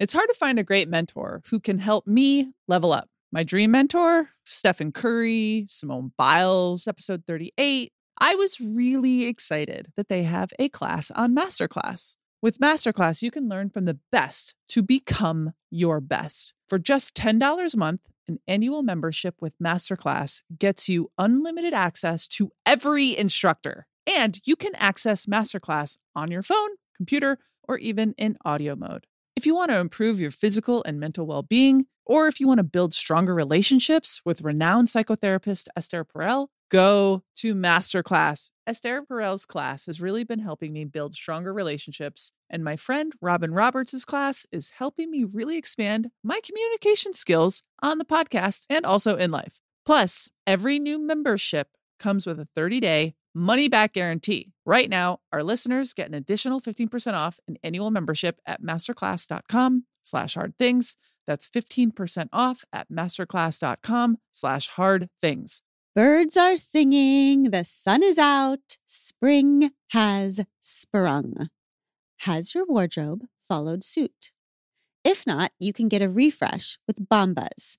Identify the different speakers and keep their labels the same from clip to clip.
Speaker 1: It's hard to find a great mentor who can help me level up. My dream mentor, Stephen Curry, Simone Biles, episode 38. I was really excited that they have a class on Masterclass. With Masterclass, you can learn from the best to become your best. For just $10 a month, an annual membership with Masterclass gets you unlimited access to every instructor. And you can access Masterclass on your phone, computer, or even in audio mode. If you want to improve your physical and mental well being, or if you want to build stronger relationships with renowned psychotherapist Esther Perel, go to Masterclass. Esther Perel's class has really been helping me build stronger relationships, and my friend Robin Roberts' class is helping me really expand my communication skills on the podcast and also in life. Plus, every new membership comes with a 30 day money back guarantee. Right now, our listeners get an additional 15% off an annual membership at masterclass.com slash hard things. That's 15% off at masterclass.com slash hard things.
Speaker 2: Birds are singing, the sun is out, spring has sprung. Has your wardrobe followed suit? If not, you can get a refresh with Bombas,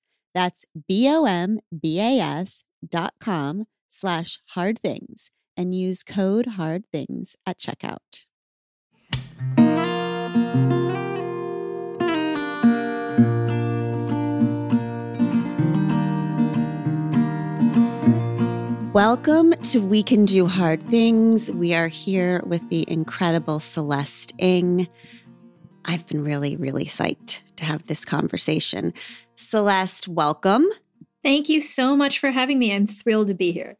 Speaker 2: That's B-O-M-B-A-S dot com slash hard things and use code hard things at checkout. Welcome to We Can Do Hard Things. We are here with the incredible Celeste Ng. I've been really, really psyched to have this conversation. Celeste, welcome.
Speaker 3: Thank you so much for having me. I'm thrilled to be here.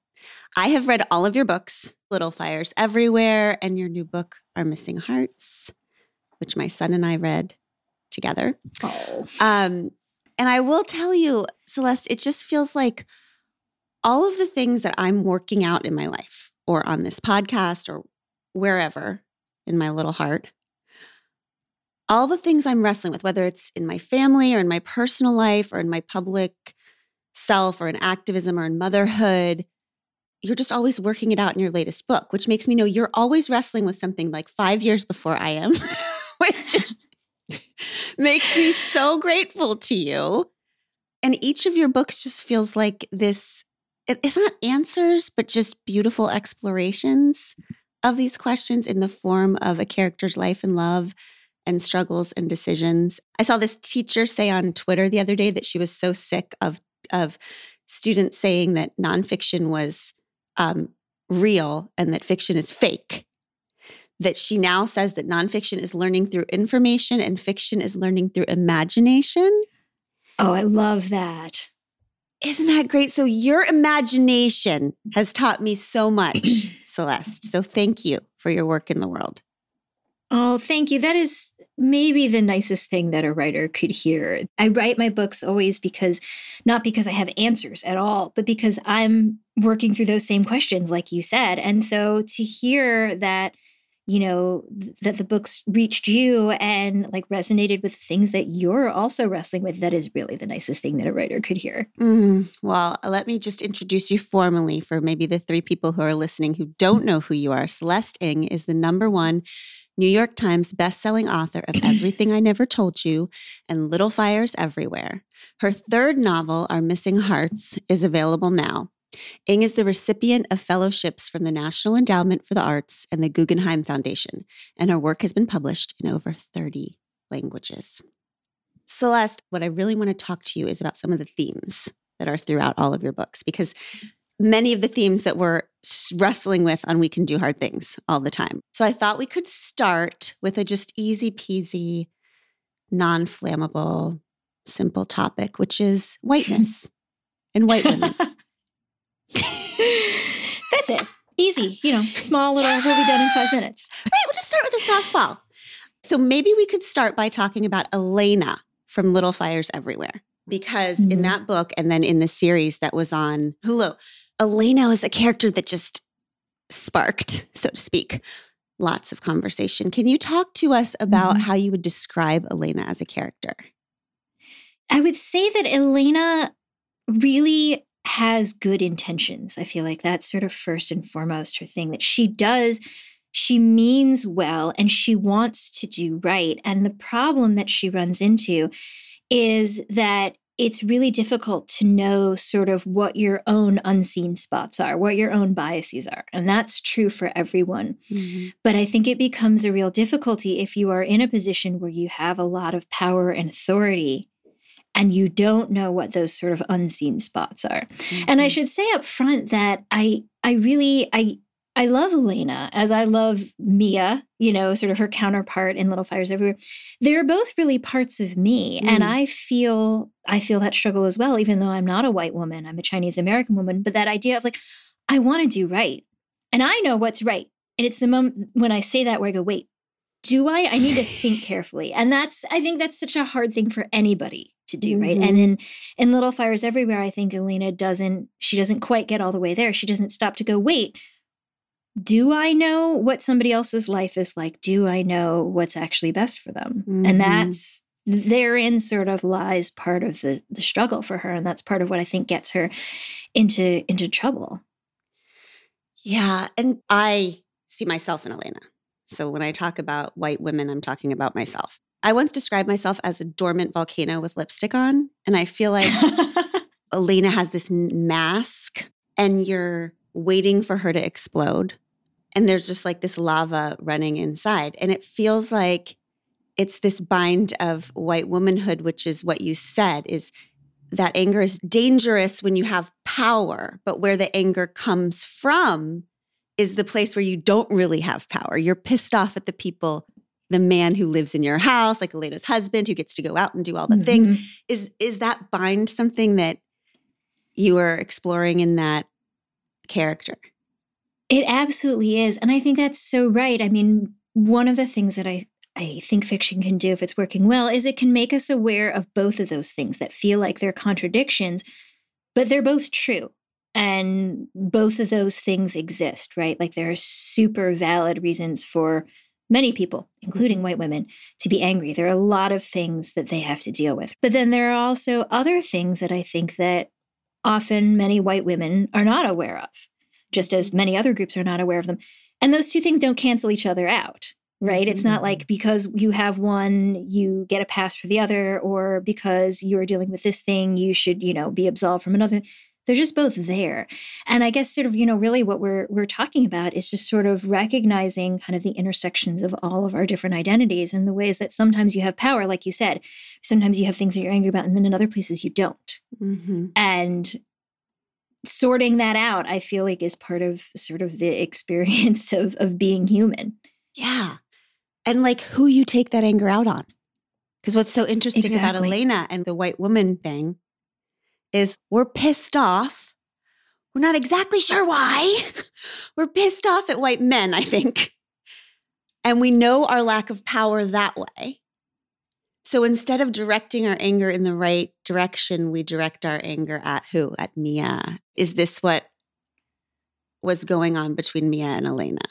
Speaker 2: I have read all of your books, Little Fires Everywhere, and your new book, Our Missing Hearts, which my son and I read together.
Speaker 3: Oh.
Speaker 2: Um, and I will tell you, Celeste, it just feels like all of the things that I'm working out in my life or on this podcast or wherever in my little heart, all the things I'm wrestling with, whether it's in my family or in my personal life or in my public self or in activism or in motherhood, you're just always working it out in your latest book, which makes me know you're always wrestling with something like five years before I am, which makes me so grateful to you. And each of your books just feels like this it's not answers, but just beautiful explorations of these questions in the form of a character's life and love and struggles and decisions. I saw this teacher say on Twitter the other day that she was so sick of of students saying that nonfiction was um, real and that fiction is fake. That she now says that nonfiction is learning through information and fiction is learning through imagination.
Speaker 3: Oh, I love that.
Speaker 2: Isn't that great? So, your imagination has taught me so much, Celeste. So, thank you for your work in the world.
Speaker 3: Oh, thank you. That is maybe the nicest thing that a writer could hear. I write my books always because, not because I have answers at all, but because I'm working through those same questions, like you said. And so to hear that, you know th- that the books reached you and like resonated with things that you're also wrestling with that is really the nicest thing that a writer could hear
Speaker 2: mm, well let me just introduce you formally for maybe the three people who are listening who don't know who you are celeste ng is the number one New York Times bestselling author of Everything I Never Told You and Little Fires Everywhere. Her third novel, Our Missing Hearts, is available now. Ng is the recipient of fellowships from the National Endowment for the Arts and the Guggenheim Foundation, and her work has been published in over 30 languages. Celeste, what I really want to talk to you is about some of the themes that are throughout all of your books, because many of the themes that we're wrestling with on We Can Do Hard Things all the time. So I thought we could start with a just easy peasy, non flammable, simple topic, which is whiteness and white women.
Speaker 3: That's it. Easy, you know, small little, we'll be done in five minutes.
Speaker 2: Right. We'll just start with a softball. So maybe we could start by talking about Elena from Little Fires Everywhere because mm-hmm. in that book and then in the series that was on Hulu, Elena was a character that just sparked, so to speak, lots of conversation. Can you talk to us about mm-hmm. how you would describe Elena as a character?
Speaker 3: I would say that Elena really has good intentions. I feel like that's sort of first and foremost her thing that she does. She means well and she wants to do right. And the problem that she runs into is that it's really difficult to know sort of what your own unseen spots are, what your own biases are. And that's true for everyone. Mm-hmm. But I think it becomes a real difficulty if you are in a position where you have a lot of power and authority and you don't know what those sort of unseen spots are. Mm-hmm. And I mm-hmm. should say up front that I I really I I love Elena as I love Mia, you know, sort of her counterpart in Little Fires Everywhere. They're both really parts of me. Mm. And I feel I feel that struggle as well, even though I'm not a white woman, I'm a Chinese American woman. But that idea of like, I want to do right. And I know what's right. And it's the moment when I say that where I go, wait, do I? I need to think carefully. And that's I think that's such a hard thing for anybody to do, mm-hmm. right? And mm-hmm. in in Little Fires Everywhere, I think Elena doesn't she doesn't quite get all the way there. She doesn't stop to go, wait, do I know what somebody else's life is like? Do I know what's actually best for them? Mm-hmm. And that's therein sort of lies part of the the struggle for her and that's part of what I think gets her into into trouble.
Speaker 2: Yeah, and I see myself in Elena. So when I talk about white women, I'm talking about myself. I once described myself as a dormant volcano with lipstick on, and I feel like Elena has this mask and you're waiting for her to explode and there's just like this lava running inside. And it feels like it's this bind of white womanhood, which is what you said is that anger is dangerous when you have power, but where the anger comes from is the place where you don't really have power. You're pissed off at the people, the man who lives in your house, like Elena's husband who gets to go out and do all the mm-hmm. things. Is is that bind something that you are exploring in that character?
Speaker 3: It absolutely is. And I think that's so right. I mean, one of the things that I I think fiction can do if it's working well is it can make us aware of both of those things that feel like they're contradictions, but they're both true. And both of those things exist, right? Like there are super valid reasons for many people, including white women, to be angry. There are a lot of things that they have to deal with. But then there are also other things that I think that often many white women are not aware of just as many other groups are not aware of them. And those two things don't cancel each other out, right? It's not like mm-hmm. because you have one, you get a pass for the other, or because you're dealing with this thing, you should, you know, be absolved from another. They're just both there. And I guess sort of, you know, really what we're we're talking about is just sort of recognizing kind of the intersections of all of our different identities and the ways that sometimes you have power, like you said. Sometimes you have things that you're angry about, and then in other places you don't. Mm-hmm. And sorting that out, I feel like is part of sort of the experience of of being human.
Speaker 2: Yeah. And like who you take that anger out on. Because what's so interesting exactly. about Elena and the white woman thing is we're pissed off. We're not exactly sure why. we're pissed off at white men, I think. And we know our lack of power that way. So instead of directing our anger in the right direction, we direct our anger at who? At Mia. Is this what was going on between Mia and Elena?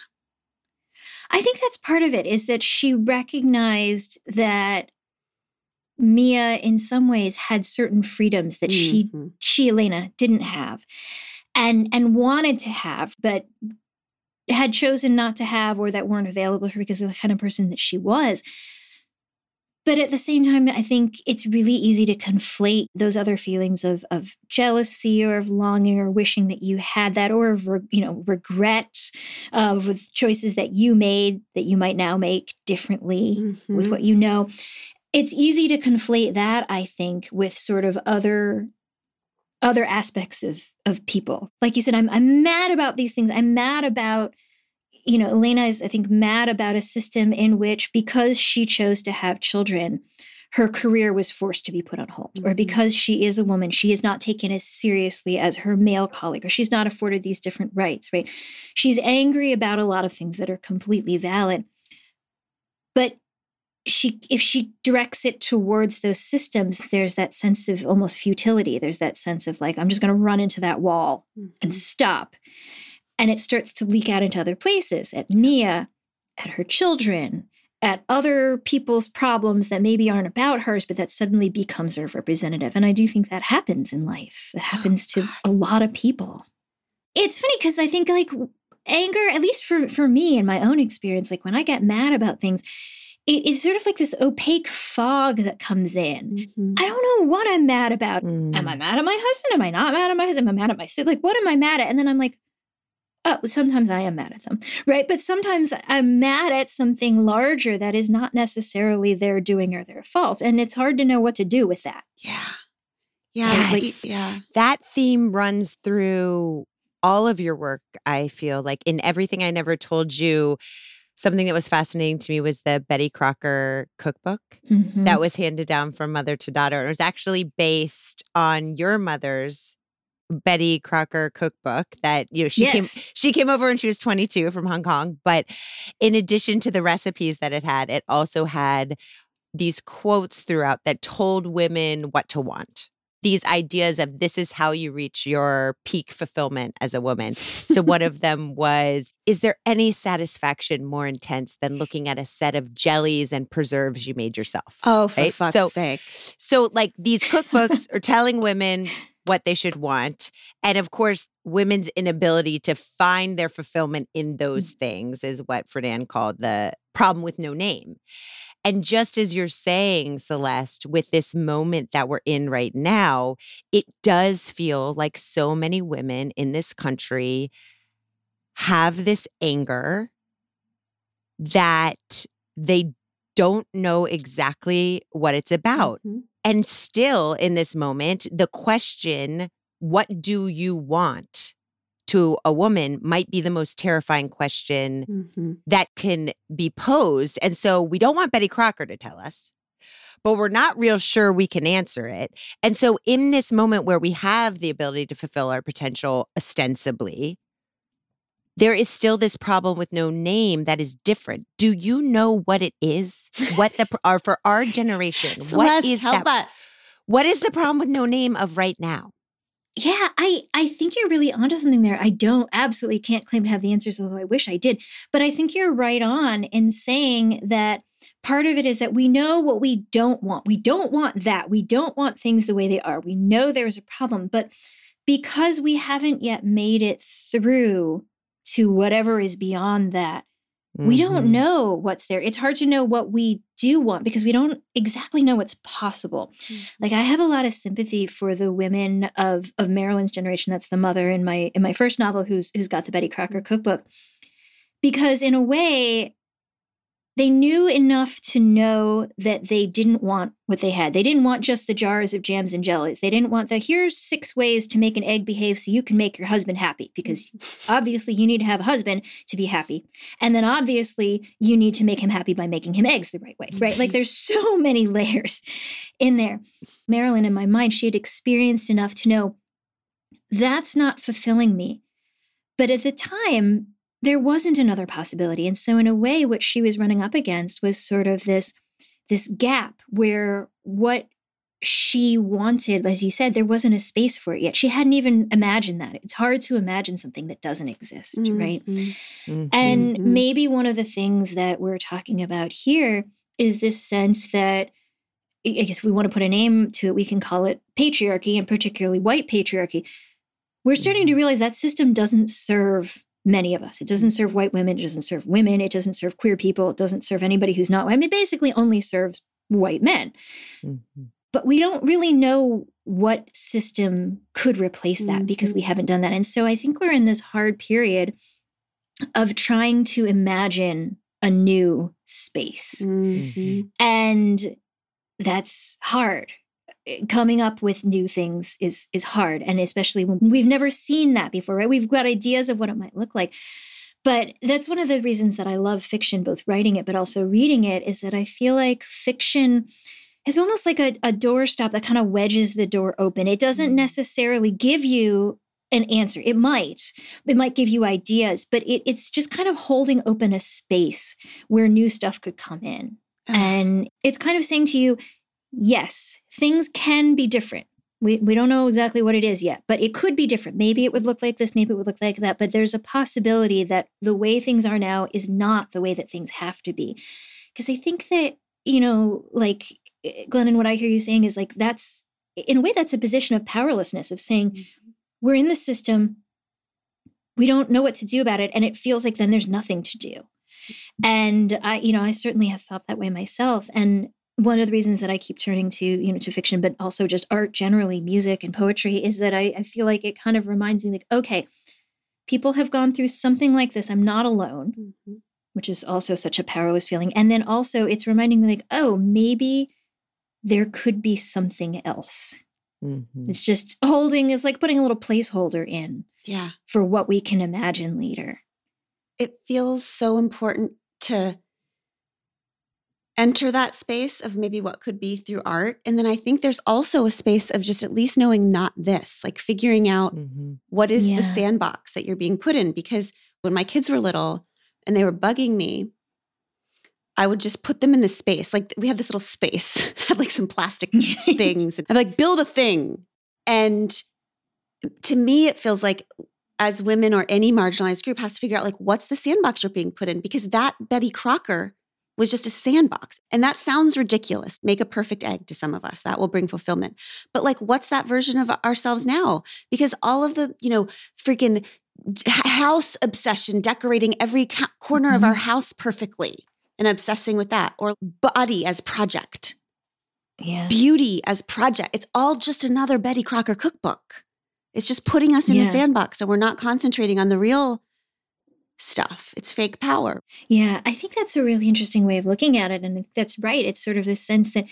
Speaker 3: I think that's part of it is that she recognized that Mia in some ways had certain freedoms that mm-hmm. she she Elena didn't have and and wanted to have but had chosen not to have or that weren't available for because of the kind of person that she was but at the same time i think it's really easy to conflate those other feelings of of jealousy or of longing or wishing that you had that or of you know regret of with choices that you made that you might now make differently mm-hmm. with what you know it's easy to conflate that i think with sort of other other aspects of of people like you said i'm i'm mad about these things i'm mad about you know, Elena is, I think, mad about a system in which because she chose to have children, her career was forced to be put on hold, mm-hmm. or because she is a woman, she is not taken as seriously as her male colleague, or she's not afforded these different rights, right? She's angry about a lot of things that are completely valid. But she if she directs it towards those systems there's that sense of almost futility. There's that sense of like i'm just going to run into that wall
Speaker 2: Mm-hmm.
Speaker 3: and stop. And it starts to leak out into other places at mia at her children at other people's problems that maybe aren't about hers but that suddenly becomes her representative. And i do think that happens in life. That happens to a lot of people. It's funny because i think like anger at least for for me in my own experience like when i get mad about things it is sort of like this opaque fog that comes in.
Speaker 2: Mhm.
Speaker 3: I don't know what I'm mad about.
Speaker 4: Mm.
Speaker 3: Am I mad at my husband? Am I not mad at my husband? Am I mad at my sister? Like, what am I mad at? And then I'm like, oh, sometimes I am mad at them, right? But sometimes I'm mad at something larger that is not necessarily their doing or their fault. And it's hard to know what to do with that.
Speaker 2: Yeah. Yeah.
Speaker 4: Yes.
Speaker 2: Like, yeah.
Speaker 4: that theme runs through all of your work i feel like in everything i never told you something that was fascinating to me was the betty crocker cookbook
Speaker 3: Mm-hmm.
Speaker 4: that was handed down from mother to daughter and it was actually based on your mother's betty crocker cookbook that you know she came she came over when she was 22 from hong kong but in addition to the recipes that it had it also had these quotes throughout that told women what to want these ideas of this is how you reach your peak fulfillment as a woman. So one of them was Is there any satisfaction more intense than looking at a set of jellies and preserves you made yourself?
Speaker 2: Oh, for
Speaker 4: Right?
Speaker 2: fuck's
Speaker 4: So-
Speaker 2: sake.
Speaker 4: So, like, these cookbooks are telling women what they should want. And of course, women's inability to find their fulfillment in those mm. things is what Friedan called the problem with no name. And just as you're saying, Celeste, with this moment that we're in right now, it does feel like so many women in this country have this anger that they don't know exactly what it's about.
Speaker 2: Mhm.
Speaker 4: And still in this moment, the question, what do you want to a woman, might be the most terrifying question
Speaker 2: Mhm.
Speaker 4: that can be posed. And so we don't want Betty Crocker to tell us, but we're not real sure we can answer it. And so in this moment where we have the ability to fulfill our potential ostensibly, there is still this problem with no name that is different. Do you know what it is? What the are for our generation? what
Speaker 2: Celeste,
Speaker 4: is
Speaker 2: help
Speaker 4: that?
Speaker 2: us.
Speaker 4: What is the problem with no name of right now?
Speaker 3: Yeah, I I think you're really onto something there. I don't absolutely can't claim to have the answers, although I wish I did. But I think you're right on in saying that part of it is that we know what we don't want. We don't want that. We don't want things the way they are. We know there's a problem, but because we haven't yet made it through to whatever is beyond that, we don't
Speaker 4: Mhm.
Speaker 3: know what's there. It's hard to know what we do want because we don't exactly know what's possible. Like I have a lot of sympathy for the women of of Marilyn's generation. That's the mother in my in my first novel who's who's got the Betty Crocker cookbook. Because in a way, they knew enough to know that they didn't want what they had. They didn't want just the jars of jams and jellies. They didn't want the here's six ways to make an egg behave so you can make your husband happy because obviously you need to have a husband to be happy. And then obviously you need to make him happy by making him eggs the right way, right? Like there's so many layers in there. Marilyn, in my mind, she had experienced enough to know that's not fulfilling me. But at the time, there wasn't another possibility. And so in a way, what she was running up against was sort of this, this gap where what she wanted, as you said, there wasn't a space for it yet. She hadn't even imagined that. It's hard to imagine something that doesn't exist, right?
Speaker 2: Mhm.
Speaker 4: Mhm.
Speaker 3: And
Speaker 2: Mhm.
Speaker 3: maybe one of the things that we're talking about here is this sense that I I guess if we want to put a name to it, we can call it patriarchy and particularly white patriarchy. We're starting to realize that system doesn't serve many of us. It doesn't serve white women, it doesn't serve women, it doesn't serve queer people, it doesn't serve anybody who's not white. I mean, it basically only serves white men.
Speaker 4: Mhm.
Speaker 3: But we don't really know what system could replace that because we
Speaker 2: Mhm.
Speaker 3: haven't done that. And so I think we're in this hard period of trying to imagine a new space.
Speaker 2: Mhm.
Speaker 3: And that's hard. Eh, Coming up with new things is is hard, and especially when we've never seen that before, right? We've got ideas of what it might look like. But that's one of the reasons that I love fiction, both writing it but also reading it, is that I feel like fiction is almost like a, a doorstop that kind of wedges the door open. It doesn't
Speaker 2: Mm.
Speaker 3: necessarily give you an answer. It might. It might give you ideas, but it, it's just kind of holding open a space where new stuff could come in. And it's kind of saying to you, yes, things can be different. We, we don't know exactly what it is yet, but it could be different. Maybe it would look like this, maybe it would look like that. But there's a possibility that the way things are now is not the way that things have to be. Because I think that, you know, like eh, Glennon, what I hear you saying is like that's in a way that's a position of powerlessness of saying
Speaker 2: Mm-hmm.
Speaker 3: we're in the system, we don't know what to do about it, and it feels like then there's nothing to do. And I, you know, I certainly have felt that way myself. And one of the reasons that I keep turning to, you know, to fiction, but also just art generally, music and poetry, is that I, I feel like it kind of reminds me like, okay, people have gone through something like this. I'm not alone,
Speaker 2: Mhm.
Speaker 3: which is also such a powerless feeling. And then also it's reminding me like, oh, maybe there could be something else.
Speaker 4: Mhm.
Speaker 3: It's just holding, it's like putting a little placeholder in
Speaker 2: Yeah.
Speaker 3: for what we can imagine later.
Speaker 2: It feels so important to enter that space of maybe what could be through art. And then I think there's also a space of just at least knowing not this, like figuring out
Speaker 4: Mhm.
Speaker 2: what is
Speaker 3: Yeah.
Speaker 2: the sandbox that you're being put in. Because when my kids were little and they were bugging me, I would just put them in this space. Like we had this little space, had like some plastic things. And I'm like, build a thing. And to me, it feels like as women or any marginalized group has to figure out like what's the sandbox you're being put in because that Betty Crocker was just a sandbox. And that sounds ridiculous. Make a perfect egg to some of us. That will bring fulfillment. But like what's that version of ourselves now? Because all of the, you know, freaking house obsession, decorating every corner of mm-hmm. our house perfectly and obsessing with that or body as project
Speaker 3: Yeah.
Speaker 2: beauty as project. It's all just another Betty Crocker cookbook. It's just putting us in
Speaker 3: Yeah.
Speaker 2: a sandbox so we're not concentrating on the real stuff. It's fake power.
Speaker 3: Yeah, I think that's a really interesting way of looking at it, and that's right. It's sort of this sense that,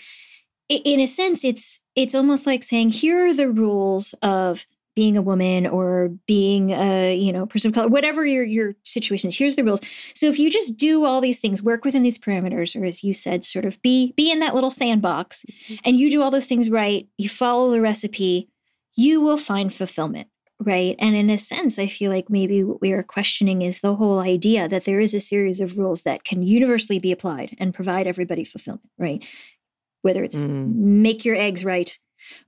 Speaker 3: in a sense, it's it's almost like saying, here are the rules of being a woman or being a you know person of color, whatever your your situation is. Here's the rules. So if you just do all these things, work within these parameters, or as you said, sort of be be in that little sandbox, mm-hmm. and you do all those things right, you follow the recipe, you will find fulfillment right? And in a sense, I feel like maybe what we are questioning is the whole idea that there is a series of rules that can universally be applied and provide everybody fulfillment, right? Whether it's
Speaker 4: Mm.
Speaker 3: make your eggs right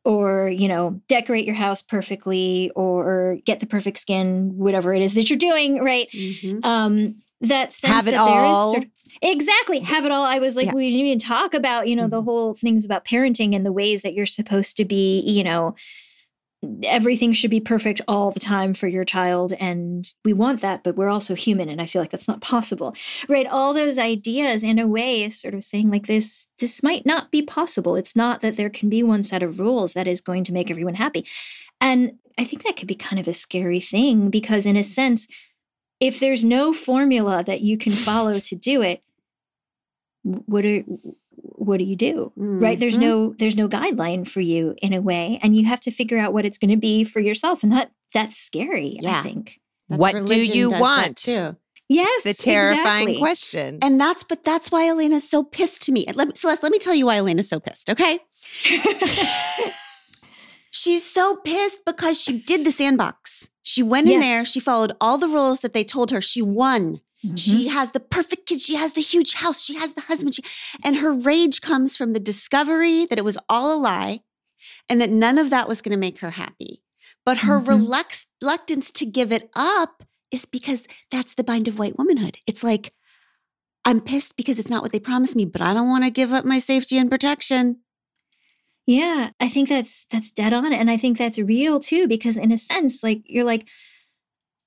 Speaker 3: or, you know, decorate your house perfectly or get the perfect skin, whatever it is that you're doing, right? Um, that sense
Speaker 4: Have it
Speaker 3: that
Speaker 4: all.
Speaker 3: sort of- exactly have it all. I was like,
Speaker 4: Yes.
Speaker 3: we didn't even talk about, you know, the
Speaker 4: Mhm.
Speaker 3: whole things about parenting and the ways that you're supposed to be, you know, everything should be perfect all the time for your child and we want that but we're also human and i feel like that's not possible. Right? All those ideas in a way is sort of saying like this this might not be possible. It's not that there can be one set of rules that is going to make everyone happy. And i think that could be kind of a scary thing because in a sense if there's no formula that you can follow to do it what are what do you do right there's
Speaker 2: Mhm.
Speaker 3: no there's no guideline for you in a way and you have to figure out what it's going to be for yourself and that that's scary i think
Speaker 2: That's
Speaker 4: What do you want?
Speaker 2: too?
Speaker 3: yes
Speaker 4: The terrifying
Speaker 3: exactly.
Speaker 4: question.
Speaker 2: And that's but that's why Elena's so pissed to me. And let me Celeste, let me tell you why Elena's so pissed, okay? She's so pissed because she did the sandbox. She went in
Speaker 3: Yes.
Speaker 2: there, she followed all the rules that they told her. She won.
Speaker 3: Mhm.
Speaker 2: She has the perfect kid. She has the huge house. She has the husband. She, and her rage comes from the discovery that it was all a lie and that none of that was going to make her happy. But her
Speaker 3: Mhm.
Speaker 2: relax, reluctance to give it up is because that's the bind of white womanhood. It's like, I'm pissed because it's not what they promised me, but I don't want to give up my safety and protection.
Speaker 3: Yeah, I think that's that's dead on and I think that's real too because in a sense like you're like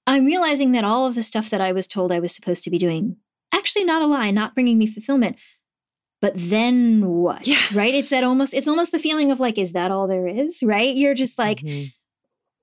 Speaker 3: I'm realizing that all of the stuff that I was told I was supposed to be doing actually not a lie, not bringing me fulfillment. But then what?
Speaker 2: Yeah.
Speaker 3: Right? It's that almost it's almost the feeling of like is that all there is, right? You're just like
Speaker 4: Mhm.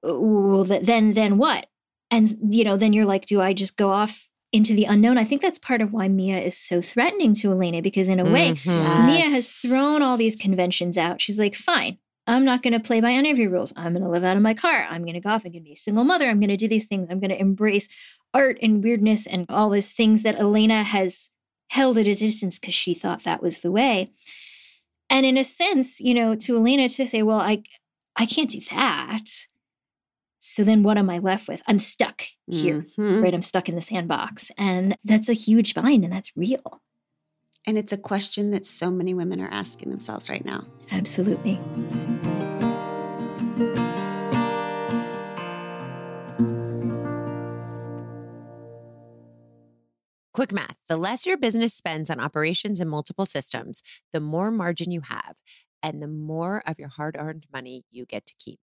Speaker 3: well then then what? And you know, then you're like do I just go off into the unknown? I think that's part of why Mia is so threatening to Elena because in a way
Speaker 4: Mhm.
Speaker 3: Mia has thrown all these conventions out. She's like, fine, I'm not going to play by any of your rules. I'm going to live out of my car. I'm going to go off. I'm going to be a single mother. I'm going to do these things. I'm going to embrace art and weirdness and all these things that Elena has held at a distance because she thought that was the way. And in a sense, you know, to Elena to say, well, I, I can't do that. So then what am I left with? I'm stuck here,
Speaker 2: Mhm.
Speaker 3: right? I'm stuck in the sandbox. And that's a huge bind and that's real.
Speaker 2: And it's a question that so many women are asking themselves right now.
Speaker 3: Absolutely.
Speaker 4: Quick math the less your business spends on operations and multiple systems, the more margin you have, and the more of your hard earned money you get to keep.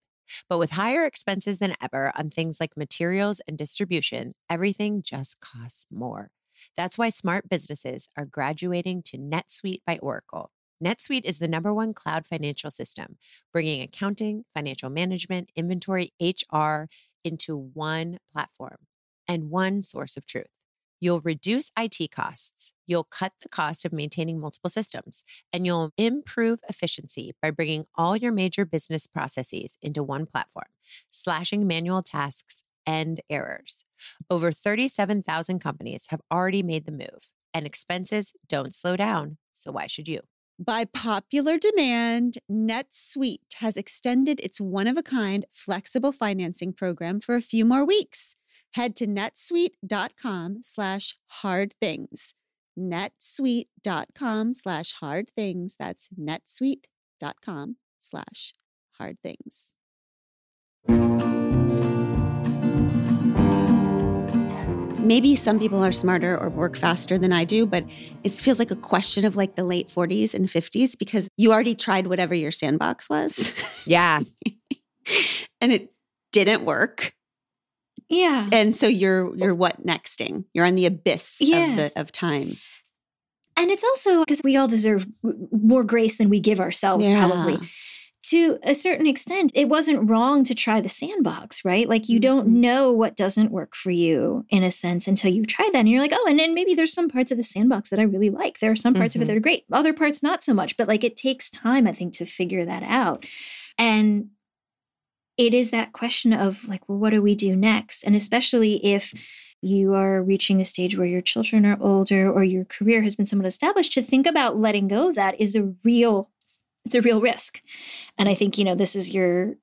Speaker 4: But with higher expenses than ever on things like materials and distribution, everything just costs more. That's why smart businesses are graduating to NetSuite by Oracle. NetSuite is the number one cloud financial system, bringing accounting, financial management, inventory, HR into one platform and one source of truth. You'll reduce IT costs, you'll cut the cost of maintaining multiple systems, and you'll improve efficiency by bringing all your major business processes into one platform, slashing manual tasks and errors. Over 37,000 companies have already made the move, and expenses don't slow down. So why should you?
Speaker 2: By popular demand, NetSuite has extended its one of a kind flexible financing program for a few more weeks. Head to netsuite.com slash hard things. netsuite.com slash hard things. That's netsuite.com slash hard things. Maybe some people are smarter or work faster than I do, but it feels like a question of like the late 40s and 50s because you already tried whatever your sandbox was.
Speaker 4: Yeah.
Speaker 2: and it didn't work.
Speaker 3: Yeah.
Speaker 2: And so you're you're what nexting? You're on the abyss
Speaker 3: Yeah.
Speaker 2: of the of time.
Speaker 3: And it's also because we all deserve more grace than we give ourselves,
Speaker 2: Yeah.
Speaker 3: probably. To a certain extent, it wasn't wrong to try the sandbox, right? Like you don't know what doesn't work for you in a sense until you've tried that. And you're like, oh, and then maybe there's some parts of the sandbox that I really like. There are some parts of it
Speaker 4: Mhm.
Speaker 3: that are great, other parts not so much. But like it takes time, I think, to figure that out. And it is that question of like, well, what do we do next? And especially if you are reaching a stage where your children are older or your career has been somewhat established, to think about letting go of that is a real, it's a real risk. And I think, you know, this is your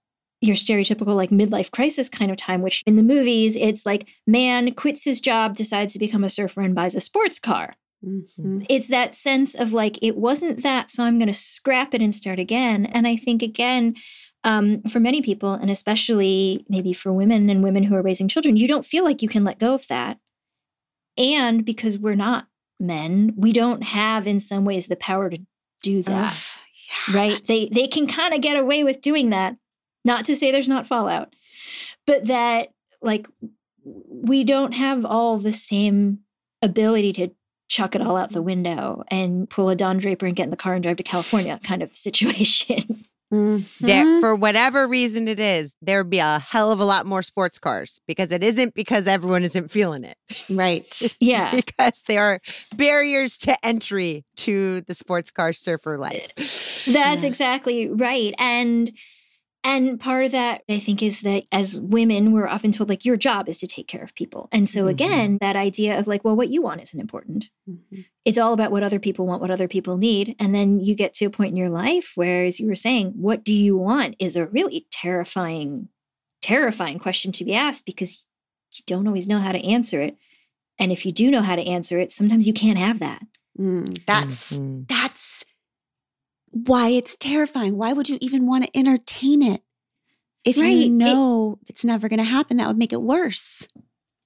Speaker 3: your stereotypical like midlife crisis kind of time, which in the movies, it's like man quits his job, decides to become a surfer and buys a sports car.
Speaker 2: Mhm.
Speaker 3: it's that sense of like it wasn't that so i'm going to scrap it and start again. And i think again um, for many people and especially maybe for women and women who are raising children you don't feel like you can let go of that. And because we're not men we don't have in some ways the power to do that.
Speaker 2: Ugh, yeah,
Speaker 3: right?
Speaker 2: That's-
Speaker 3: they they can kind of get away with doing that. Not to say there's not fallout but that like we don't have all the same ability to chuck it all out the window and pull a Don Draper and get in the car and drive to California kind of situation.
Speaker 4: There,
Speaker 2: Mhm.
Speaker 4: for whatever reason it is, there'd be a hell of a lot more sports cars because it isn't because everyone isn't feeling it.
Speaker 2: right.
Speaker 3: Yeah.
Speaker 4: because there are barriers to entry to the sports car surfer life.
Speaker 3: That's
Speaker 2: Yeah.
Speaker 3: exactly right. And and part of that I think is that as women we're often told like your job is to take care of people. And so
Speaker 4: Mhm.
Speaker 3: again, that idea of like well what you want isn't important.
Speaker 2: Mhm.
Speaker 3: it's all about what other people want, what other people need. And then you get to a point in your life where, as you were saying, what do you want is a really terrifying, terrifying question to be asked because you don't always know how to answer it. And if you do know how to answer it, sometimes you can't have that.
Speaker 2: Mm, that's
Speaker 4: Mhm.
Speaker 2: that's why it's terrifying. Why would you even want to entertain it? If
Speaker 3: Right,
Speaker 2: you
Speaker 3: it-
Speaker 2: know it's never going to happen, that would make it worse.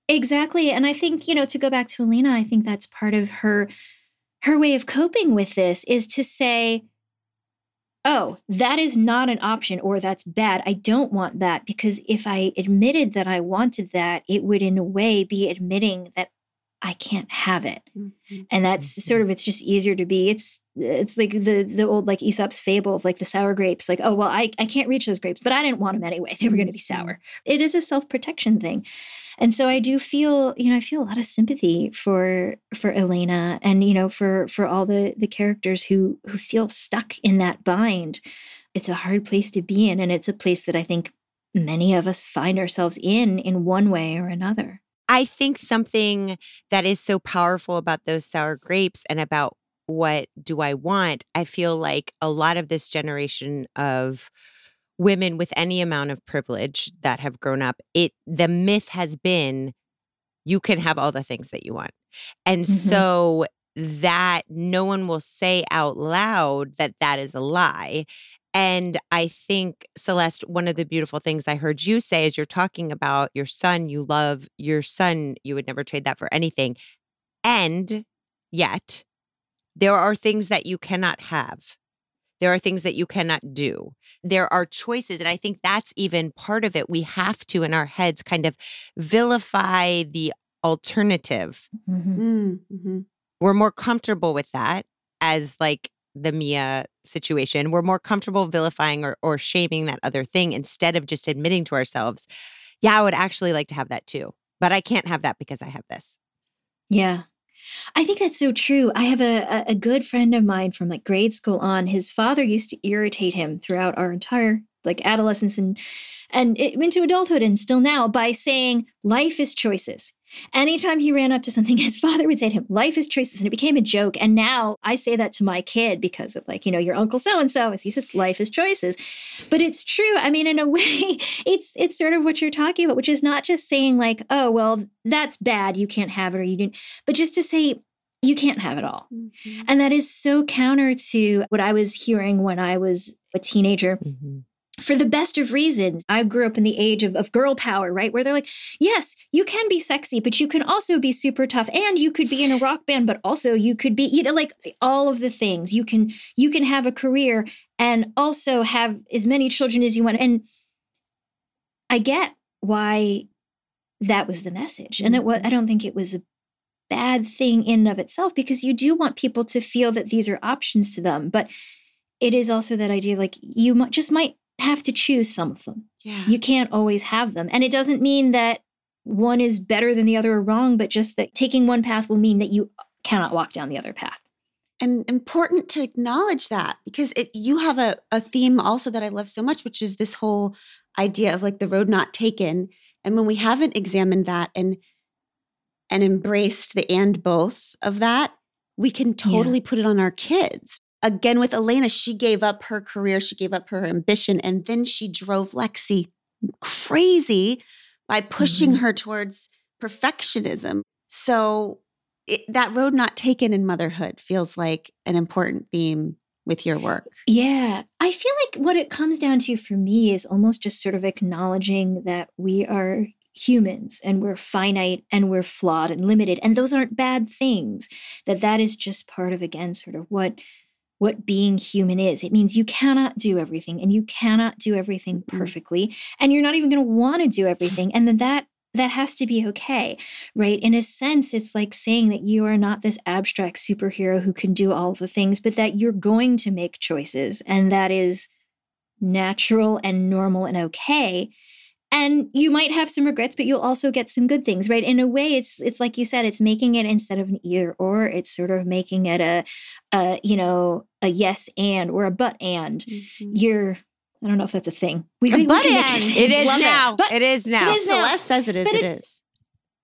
Speaker 3: Exactly. And I think, you know, to go back to Elena, I think that's part of her her way of coping with this is to say, oh, that is not an option or that's bad. I don't want that because if I admitted that I wanted that, it would in a way be admitting that I can't have it. Mm-hmm. And that's mm-hmm. sort of it's just easier to be. It's it's like the the old like Aesop's fable of like the sour grapes. Like, oh well, I, I can't reach those grapes, but I didn't want them anyway. They were gonna be mm-hmm. sour. It is a self-protection thing. And so I do feel, you know, I feel a lot of sympathy for for Elena and you know for for all the the characters who who feel stuck in that bind. It's a hard place to be in and it's a place that I think many of us find ourselves in in one way or another.
Speaker 4: I think something that is so powerful about those sour grapes and about what do I want, I feel like a lot of this generation of women with any amount of privilege that have grown up, it the myth has been you can have all the things that you want. And
Speaker 3: Mhm.
Speaker 4: so that no one will say out loud that that is a lie. And I think, Celeste, one of the beautiful things I heard you say is you're talking about your son, you love your son, you would never trade that for anything. And yet, there are things that you cannot have. There are things that you cannot do. There are choices. And I think that's even part of it. We have to, in our heads, kind of vilify the alternative.
Speaker 3: Mm-hmm.
Speaker 2: Mm-hmm.
Speaker 4: We're more comfortable with that as like the Mia situation. We're more comfortable vilifying or, or shaming that other thing instead of just admitting to ourselves, yeah, I would actually like to have that too. But I can't have that because I have this.
Speaker 3: Yeah. I think that's so true. I have a, a- good friend of mine from like grade school on. His father used to irritate him throughout our entire like adolescence and and it, into adulthood and still now by saying life is choices. Anytime he ran up to something, his father would say to him, Life is choices. And it became a joke. And now I say that to my kid because of like, you know, your uncle so and so. He says life is choices. But it's true. I mean, in a way, it's it's sort of what you're talking about, which is not just saying like, oh, well, that's bad. You can't have it or you didn't, but just to say you can't have it all.
Speaker 2: Mm-hmm.
Speaker 3: And that is so counter to what I was hearing when I was a teenager for the best of reasons. I grew up in the age of, of girl power, right? Where they're like, yes, you can be sexy, but you can also be super tough and you could be in a rock band, but also you could be, you know, like all of the things. You can you can have a career and also have as many children as you want. And I get why that was the message. And it was I mm-hmm. don't think it was a bad thing in and of itself because you do want people to feel that these are options to them. But it is also that idea of like you might, just might have to choose some of them.
Speaker 2: Yeah.
Speaker 3: You can't always have them. And it doesn't mean that one is better than the other or wrong, but just that taking one path will mean that you cannot walk down the other path.
Speaker 2: and important to acknowledge that because it you have a, a theme also that I love so much, which is this whole idea of like the road not taken. And when we haven't examined that and and embraced the and both of that, we can totally put it on our kids. Again, with Elena, she gave up her career, she gave up her ambition, and then she drove Lexie crazy by pushing
Speaker 3: Mhm.
Speaker 2: her towards perfectionism. So it, that road not taken in motherhood feels like an important theme with your work.
Speaker 3: Yeah. I feel like what it comes down to for me is almost just sort of acknowledging that we are humans and we're finite and we're flawed and limited and those aren't bad things that that is just part of again sort of what what being human is it means you cannot do everything and you cannot do everything
Speaker 2: Mhm.
Speaker 3: perfectly and you're not even going to want to do everything and then that that has to be okay right in a sense it's like saying that you are not this abstract superhero who can do all the things but that you're going to make choices and that is natural and normal and okay and you might have some regrets but you'll also get some good things right in a way it's it's like you said it's making it instead of an either or it's sort of making it a a you know a yes and or a but and you're i don't know if that's a thing we,
Speaker 2: A
Speaker 3: we- we
Speaker 2: but
Speaker 3: can make
Speaker 2: and.
Speaker 4: It is now.
Speaker 3: But
Speaker 4: it is now.
Speaker 3: it is now.
Speaker 2: Celeste says it is.
Speaker 3: But
Speaker 2: It
Speaker 3: it's-
Speaker 2: is.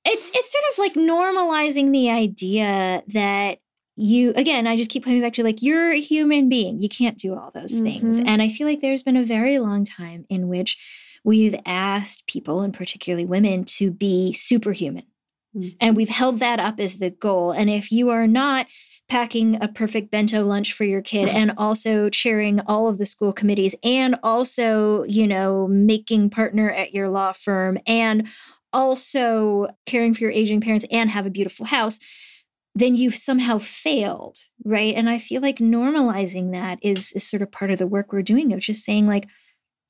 Speaker 3: it's it's sort of like normalizing the idea that you again i just keep coming back to like you're a human being you can't do all those things
Speaker 2: Mhm.
Speaker 3: and i feel like there's been a very long time in which we've asked people and particularly women to be superhuman
Speaker 2: Mhm.
Speaker 3: and we've held that up as the goal and if you are not packing a perfect bento lunch for your kid and also chairing all of the school committees and also you know making partner at your law firm and also caring for your aging parents and have a beautiful house, then you've somehow failed, right? And I feel like normalizing that is, is sort of part of the work we're doing of just saying, like,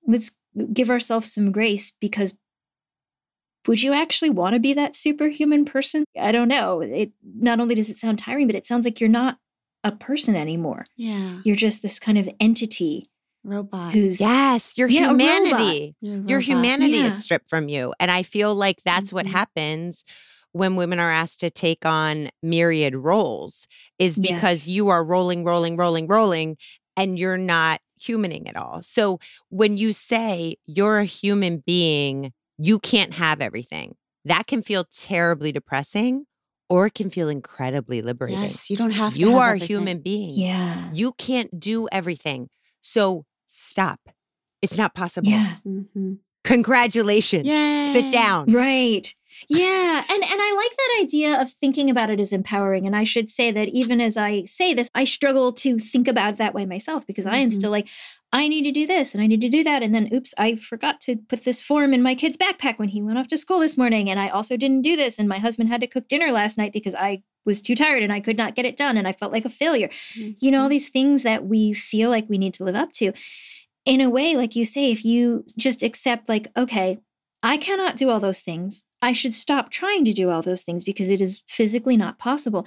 Speaker 3: let's give ourselves some grace because would you actually want to be that superhuman person? I don't know. It not only does it sound tiring, but it sounds like you're not a person anymore.
Speaker 2: Yeah.
Speaker 3: You're just this kind of entity
Speaker 2: Robot.
Speaker 3: who's
Speaker 4: Yes, your
Speaker 3: Yeah, a robot.
Speaker 4: humanity. Your humanity
Speaker 3: Yeah.
Speaker 4: is stripped from you. And I feel like that's what
Speaker 2: Mhm.
Speaker 4: happens when women are asked to take on myriad roles is because
Speaker 3: Yes.
Speaker 4: you are rolling, rolling, rolling, rolling, and you're not humaning at all. So when you say you're a human being, you can't have everything, that can feel terribly depressing or it can feel incredibly liberating.
Speaker 2: Yes, you don't have to.
Speaker 4: you
Speaker 2: have
Speaker 4: are a human being.
Speaker 3: yeah.
Speaker 4: You can't do everything. So stop. It's not possible.
Speaker 3: Yeah.
Speaker 2: Mhm.
Speaker 4: Congratulations.
Speaker 2: Yay.
Speaker 4: Sit down.
Speaker 3: Right. Yeah, and and I like that idea of thinking about it as empowering. And I should say that even as I say this, I struggle to think about it that way myself because I am still mm-hmm. like, I need to do this and I need to do that, and then oops, I forgot to put this form in my kid's backpack when he went off to school this morning, and I also didn't do this, and my husband had to cook dinner last night because I was too tired and I could not get it done, and I felt like a failure. You know, all mm-hmm. these things that we feel like we need to live up to. In a way, like you say, if you just accept, like, okay, I cannot do all those things. I should stop trying to do all those things because it is physically not possible.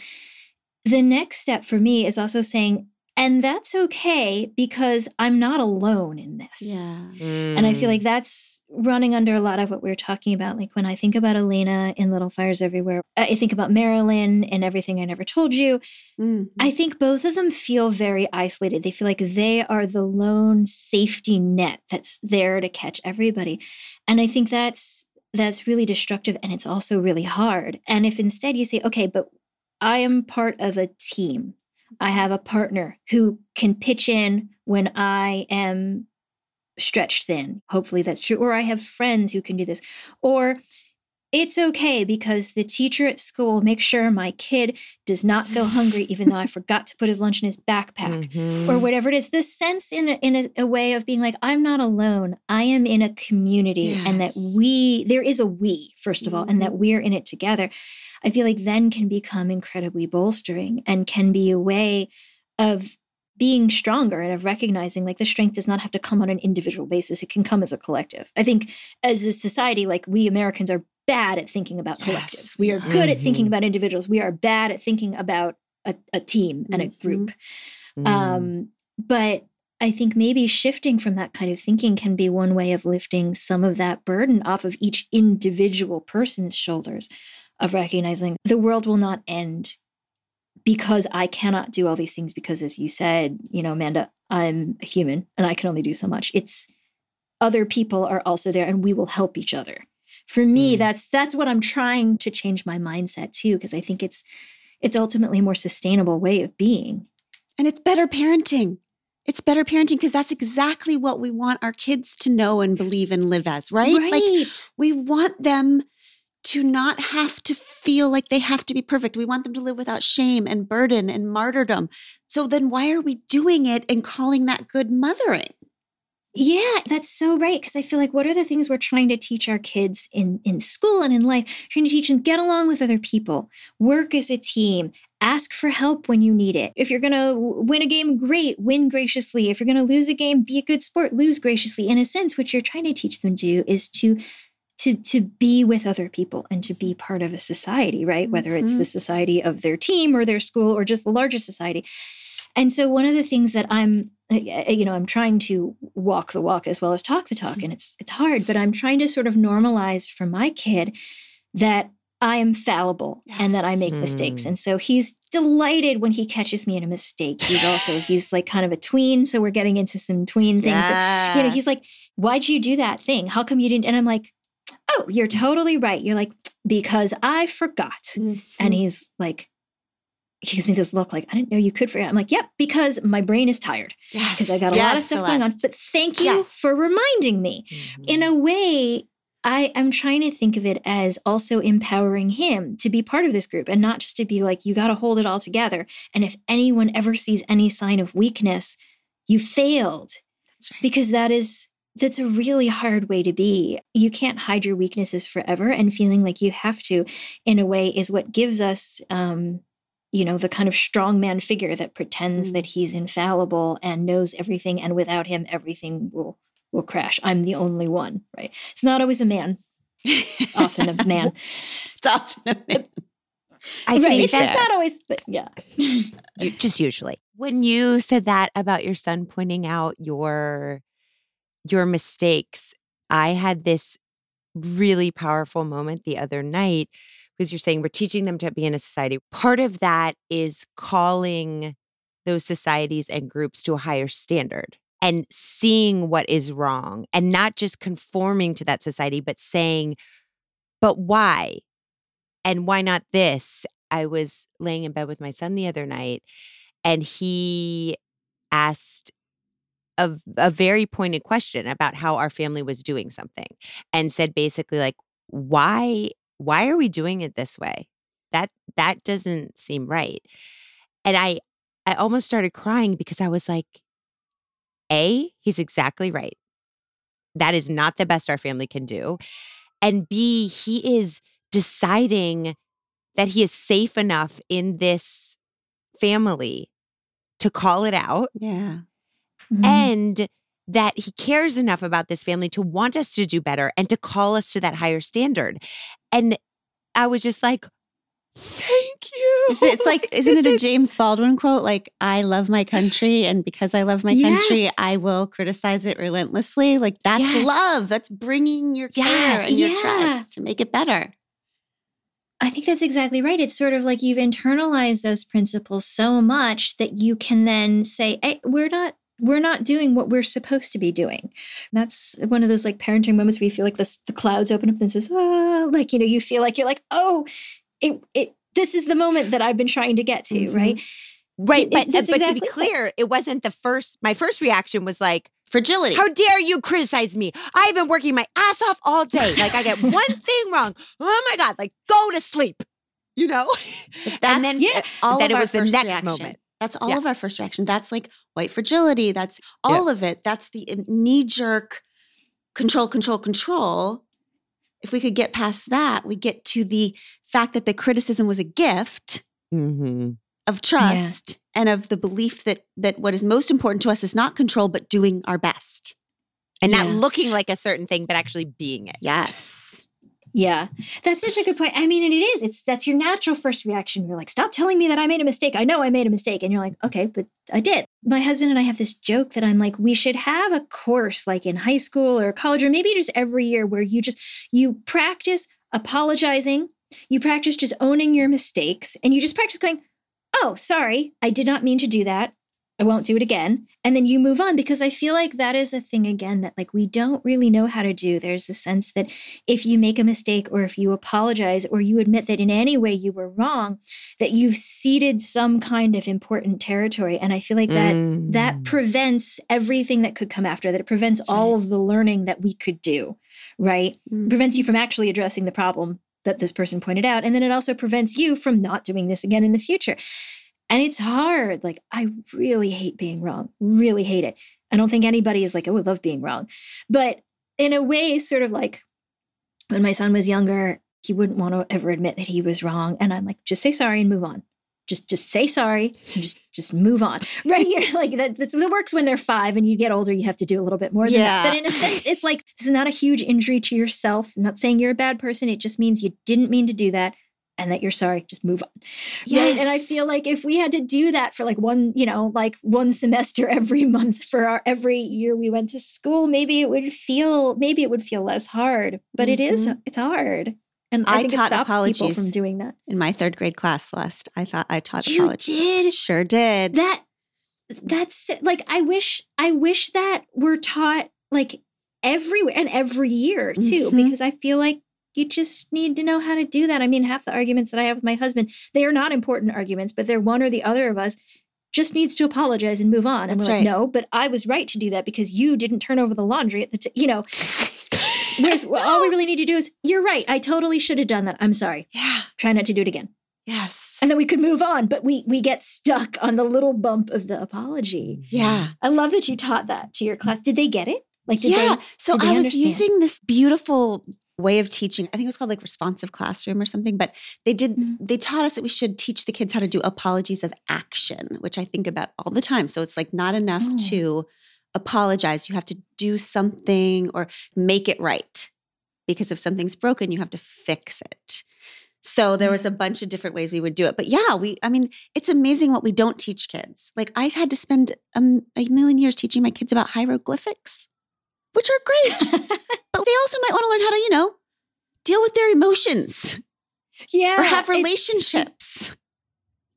Speaker 3: The next step for me is also saying, and that's okay because I'm not alone in this.
Speaker 2: Yeah.
Speaker 3: And I feel
Speaker 4: Mm.
Speaker 3: like that's running under a lot of what we are talking about. Like when I think about Elena in Little Fires Everywhere, I think about Marilyn and Everything I Never Told You.
Speaker 2: Mhm.
Speaker 3: I think both of them feel very isolated. They feel like they are the lone safety net that's there to catch everybody. And I think that's that's really destructive and it's also really hard. And if instead you say, okay, but I am part of a team. I have a partner who can pitch in when I am stretched thin. Hopefully that's true. Or I have friends who can do this. Or it's okay because the teacher at school makes sure my kid does not go hungry, even though I forgot to put his lunch in his backpack.
Speaker 4: Mhm.
Speaker 3: Or whatever it is, this sense in a, in a, a way of being like, I'm not alone. I am in a community, and that we there is a we first of all, and that
Speaker 2: Mhm.
Speaker 3: we're in it together. I feel like then can become incredibly bolstering and can be a way of being stronger and of recognizing like the strength does not have to come on an individual basis it can come as a collective i think as a society like we americans are bad at thinking about
Speaker 2: Yes,
Speaker 3: collectives we are good at thinking
Speaker 4: Mhm.
Speaker 3: about individuals we are bad at thinking about a, a team and a
Speaker 2: Mhm.
Speaker 3: group
Speaker 4: Mm.
Speaker 3: um, but I think maybe shifting from that kind of thinking can be one way of lifting some of that burden off of each individual person's shoulders of recognizing the world will not end because I cannot do all these things because as you said, you know, Amanda, I'm a human and I can only do so much. It's other people are also there and we will help each other. For me,
Speaker 4: Mm.
Speaker 3: that's that's what I'm trying to change my mindset too because I think it's it's ultimately a more sustainable way of being.
Speaker 2: And it's better parenting. It's better parenting because that's exactly what we want our kids to know and believe and live as, right? Like
Speaker 3: Right.
Speaker 2: we want them to not have to feel like they have to be perfect. We want them to live without shame and burden and martyrdom. So then why are we doing it and calling that good mothering?
Speaker 3: Yeah, that's so right. Because I feel like what are the things we're trying to teach our kids in in school and in life? Trying to teach them get along with other people, work as a team, ask for help when you need it. If you're gonna win a game, great, win graciously. If you're gonna lose a game, be a good sport, lose graciously. In a sense, what you're trying to teach them to do is to to to be with other people and to be part of a society, right? Whether it's the mm-hmm. society of their team or their school or just the larger society. And so one of the things that I'm you know, I'm trying to walk the walk as well as talk the talk and it's it's hard, but I'm trying to sort of normalize for my kid that I am fallible and that I make
Speaker 4: Yes.
Speaker 3: mistakes.
Speaker 4: Mm.
Speaker 3: And so he's delighted when he catches me in a mistake. He's also he's like kind of a tween, so we're getting into some tween things. But you know, he's like, "Why'd you do that thing? How come you didn't?" And I'm like, "Oh, you're totally right." You're like, "Because I forgot." And he's like, he gives me this look like, I didn't know you could forget. I'm like, yep, because my brain is tired
Speaker 2: yes,
Speaker 3: because I got a lot of
Speaker 2: Yes,
Speaker 3: stuff going on. But thank you
Speaker 2: Yes.
Speaker 3: for reminding me.
Speaker 4: Mhm.
Speaker 3: In a way, I am trying to think of it as also empowering him to be part of this group and not just to be like, you got to hold it all together. And if anyone ever sees any sign of weakness, you failed
Speaker 2: That's right.
Speaker 3: because that is that's a really hard way to be. You can't hide your weaknesses forever, and feeling like you have to, in a way, is what gives us, um, you know, the kind of strongman figure that pretends
Speaker 2: Mm.
Speaker 3: that he's infallible and knows everything, and without him, everything will will crash. I'm the only one, right? It's not always a man; it's often a man.
Speaker 2: it's often a man.
Speaker 4: I
Speaker 3: right?
Speaker 4: think
Speaker 3: It's,
Speaker 4: that-
Speaker 3: not always, but yeah.
Speaker 4: Just usually when you said that about your son pointing out your your mistakes i had this really powerful moment the other night because you're saying we're teaching them to be in a society. Part of that is calling those societies and groups to a higher standard and seeing what is wrong and not just conforming to that society but saying but why? And why not this? I was laying in bed with my son the other night and he asked a, a very pointed question about how our family was doing something and said basically like why why are we doing it this way? That that doesn't seem right. And I I almost started crying because I was like, A, he's exactly right. That is not the best our family can do. And B, he is deciding that he is safe enough in this family to call it out.
Speaker 2: Yeah.
Speaker 3: Mhm.
Speaker 4: And that he cares enough about this family to want us to do better and to call us to that higher standard. And I was just like, thank you.
Speaker 2: It's, it's like, isn't
Speaker 4: This
Speaker 2: it a
Speaker 4: is-
Speaker 2: James Baldwin quote? Like, I love my country, and because I love my country, I will criticize it relentlessly. Like, that's
Speaker 4: Yes.
Speaker 2: love. That's bringing your care
Speaker 4: Yes.
Speaker 2: and your
Speaker 3: Yeah.
Speaker 2: trust to make it better.
Speaker 3: I think that's exactly right. It's sort of like you've internalized those principles so much that you can then say, hey, we're not we're not doing what we're supposed to be doing. And That's one of those like parenting moments where you feel like this, the clouds open up and says, oh, ah, like, you know, you feel like you're like, oh, it, it, this is the moment that I've been trying to get to,
Speaker 2: Mhm.
Speaker 3: right?
Speaker 4: Right.
Speaker 3: It-
Speaker 4: But,
Speaker 3: uh, that's
Speaker 4: but to be
Speaker 3: exactly
Speaker 4: clear, it wasn't the first, my first reaction was like,
Speaker 2: Fragility.
Speaker 4: How dare you criticize me? I've been working my ass off all day. Like I get one thing wrong. Oh my God, like go to sleep. You know? And then uh,
Speaker 3: yeah.
Speaker 2: all
Speaker 4: then it was the next
Speaker 2: reaction.
Speaker 4: moment.
Speaker 2: That's all
Speaker 4: Yeah.
Speaker 2: of our first reaction. That's like white fragility. That's all of it. That's the knee jerk control, control, control. If we could get past that, we get to the fact that the criticism was a gift
Speaker 4: Mm-hmm.
Speaker 2: of trust and of the belief that that what is most important to us is not control but doing our best.
Speaker 4: And not looking like a certain thing, but actually being it.
Speaker 2: Yes.
Speaker 3: Yeah, that's such a good point. I mean, and it is. It's that's your natural first reaction. You're like, stop telling me that I made a mistake. I know I made a mistake. And you're like, okay, but I did. My husband and I have this joke that I'm like, we should have a course like in high school or college, or maybe just every year where you just you practice apologizing, you practice just owning your mistakes, and you just practice going, oh, sorry, I did not mean to do that. I won't do it again. And then you move on because I feel like that is a thing again that like we don't really know how to do. There's a sense that if you make a mistake or if you apologize or you admit that in any way you were wrong, that you've ceded some kind of important territory. And I feel like that
Speaker 4: Mm.
Speaker 3: that prevents everything that could come after that. It prevents
Speaker 2: That's
Speaker 3: all
Speaker 2: right.
Speaker 3: of the learning that we could do, right?
Speaker 2: Mm.
Speaker 3: prevents you from actually addressing the problem that this person pointed out. And then it also prevents you from not doing this again in the future. And it's hard. Like, I really hate being wrong, really hate it. I don't think anybody is like, oh, I love being wrong. But in a way, sort of like when my son was younger, he wouldn't want to ever admit that he was wrong. And I'm like, just say sorry and move on. Just just say sorry and just just move on. Right here. Like that that's that works when they're five and you get older, you have to do a little bit more than that.
Speaker 2: Yeah.
Speaker 3: But in a sense, it's like this is not a huge injury to yourself. I'm not saying you're a bad person. It just means you didn't mean to do that and that you're sorry. Just move on. Right? And I feel like if we had to do that for like one, you know, like one semester every month for our every year we went to school, maybe it would feel maybe it would feel less hard. But it is it's hard. And I,
Speaker 2: I
Speaker 3: think
Speaker 2: taught
Speaker 3: it stops people
Speaker 2: apologies.
Speaker 3: from doing that.
Speaker 2: In my third grade class, Celeste, I thought I taught
Speaker 3: You
Speaker 2: apologies.
Speaker 3: did?
Speaker 2: Sure did.
Speaker 3: That that's like I wish I wish that were taught like everywhere and every year too,
Speaker 2: Mhm.
Speaker 3: because I feel like you just need to know how to do that. I mean, half the arguments that I have with my husband, they are not important arguments, but they're one or the other of us just needs to apologize and move on. And
Speaker 2: That's
Speaker 3: like,
Speaker 2: right.
Speaker 3: no, but I was right to do that because you didn't turn over the laundry at the, t-, you know. Whereas all we really need to do is, you're right. I totally should have done that. I'm sorry.
Speaker 2: yeah.
Speaker 3: Try not to do it again
Speaker 2: Yes.
Speaker 3: and then we could move on but we we get stuck on the little bump of the apology
Speaker 2: Yeah.
Speaker 3: i love that you taught that to your class did they get it like
Speaker 2: yeah.
Speaker 3: they
Speaker 2: so I was
Speaker 3: understand?
Speaker 2: using this beautiful way of teaching. I think it was called like responsive classroom or something, but they did
Speaker 3: Mhm.
Speaker 2: they taught us that we should teach the kids how to do apologies of action, which I think about all the time. So it's like not enough
Speaker 3: Oh.
Speaker 2: to apologize. You have to do something or make it right. Because if something's broken, you have to fix it. So there was a bunch of different ways we would do it. But yeah, we, I mean, it's amazing what we don't teach kids. Like I had to spend a million years teaching my kids about hieroglyphics, which are great. but they also might want to learn how to, you know, deal with their emotions
Speaker 3: yeah
Speaker 2: or have relationships.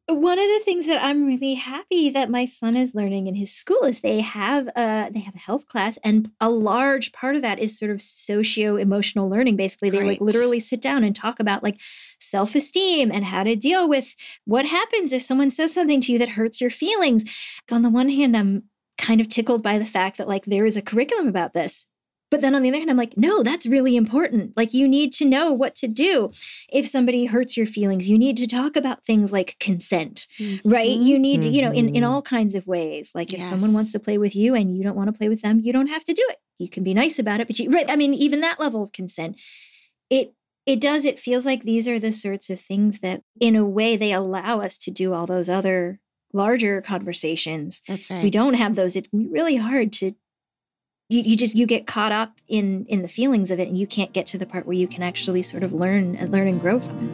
Speaker 3: one of the things that i'm really happy that my son is learning in his school is they have a they have a health class and a large part of that is sort of socio emotional learning basically they like literally sit down and talk about like self-esteem and how to deal with what happens if someone says something to you that hurts your feelings on the one hand i'm kind of tickled by the fact that like there is a curriculum about this But then on the other hand, I'm like, no, that's really important. Like, you need to know what to do if somebody hurts your feelings. You need to talk about things like consent, mm-hmm. right? You need to, you know, in, in mm-hmm. all kinds of ways. Like, if someone wants to play with you and you don't want to play with them, you don't have to do it. You can be nice about it, but you, right? I mean, even that level of consent, it, it does, it feels like these are the sorts of things that, in a way, they allow us to do all those other larger conversations.
Speaker 2: That's right.
Speaker 3: If we don't have those, it can be really hard to you, you just you get caught up in in the feelings of it and you can't get to the part where you can actually sort of learn and learn and grow from it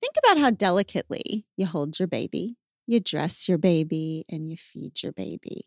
Speaker 2: think about how delicately you hold your baby you dress your baby and you feed your baby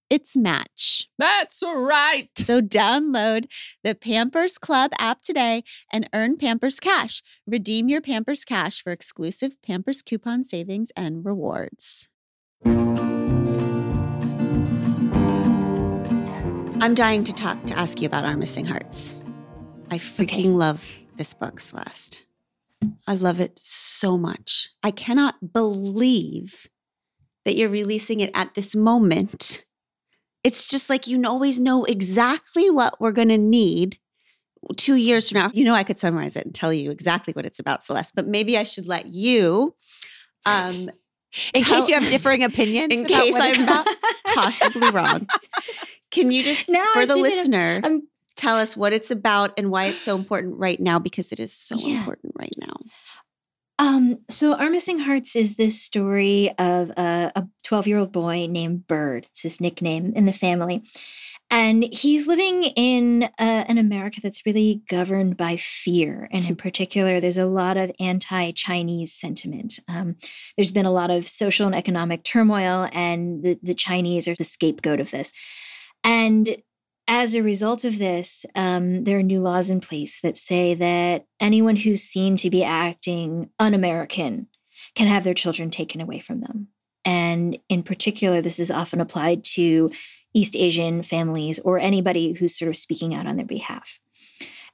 Speaker 2: its match.
Speaker 1: That's right.
Speaker 2: So download the Pampers Club app today and earn Pampers Cash. Redeem your Pampers Cash for exclusive Pampers coupon savings and rewards. I'm dying to talk to ask you about our missing hearts. I freaking okay. love this book, Celeste. I love it so much. I cannot believe that you're releasing it at this moment. It's just like you always know exactly what we're going to need two years from now. You know, I could summarize it and tell you exactly what it's about, Celeste, but maybe I should let you. Um,
Speaker 4: in tell, case you have differing opinions,
Speaker 2: in case I'm possibly wrong, can you just, now for I'm the listener, I'm tell us what it's about and why it's so important right now because it is so yeah. important right now.
Speaker 3: Um, so, Our Missing Hearts is this story of a 12 year old boy named Bird. It's his nickname in the family. And he's living in uh, an America that's really governed by fear. And in particular, there's a lot of anti Chinese sentiment. Um, there's been a lot of social and economic turmoil, and the, the Chinese are the scapegoat of this. And as a result of this, um, there are new laws in place that say that anyone who's seen to be acting un American can have their children taken away from them. And in particular, this is often applied to East Asian families or anybody who's sort of speaking out on their behalf.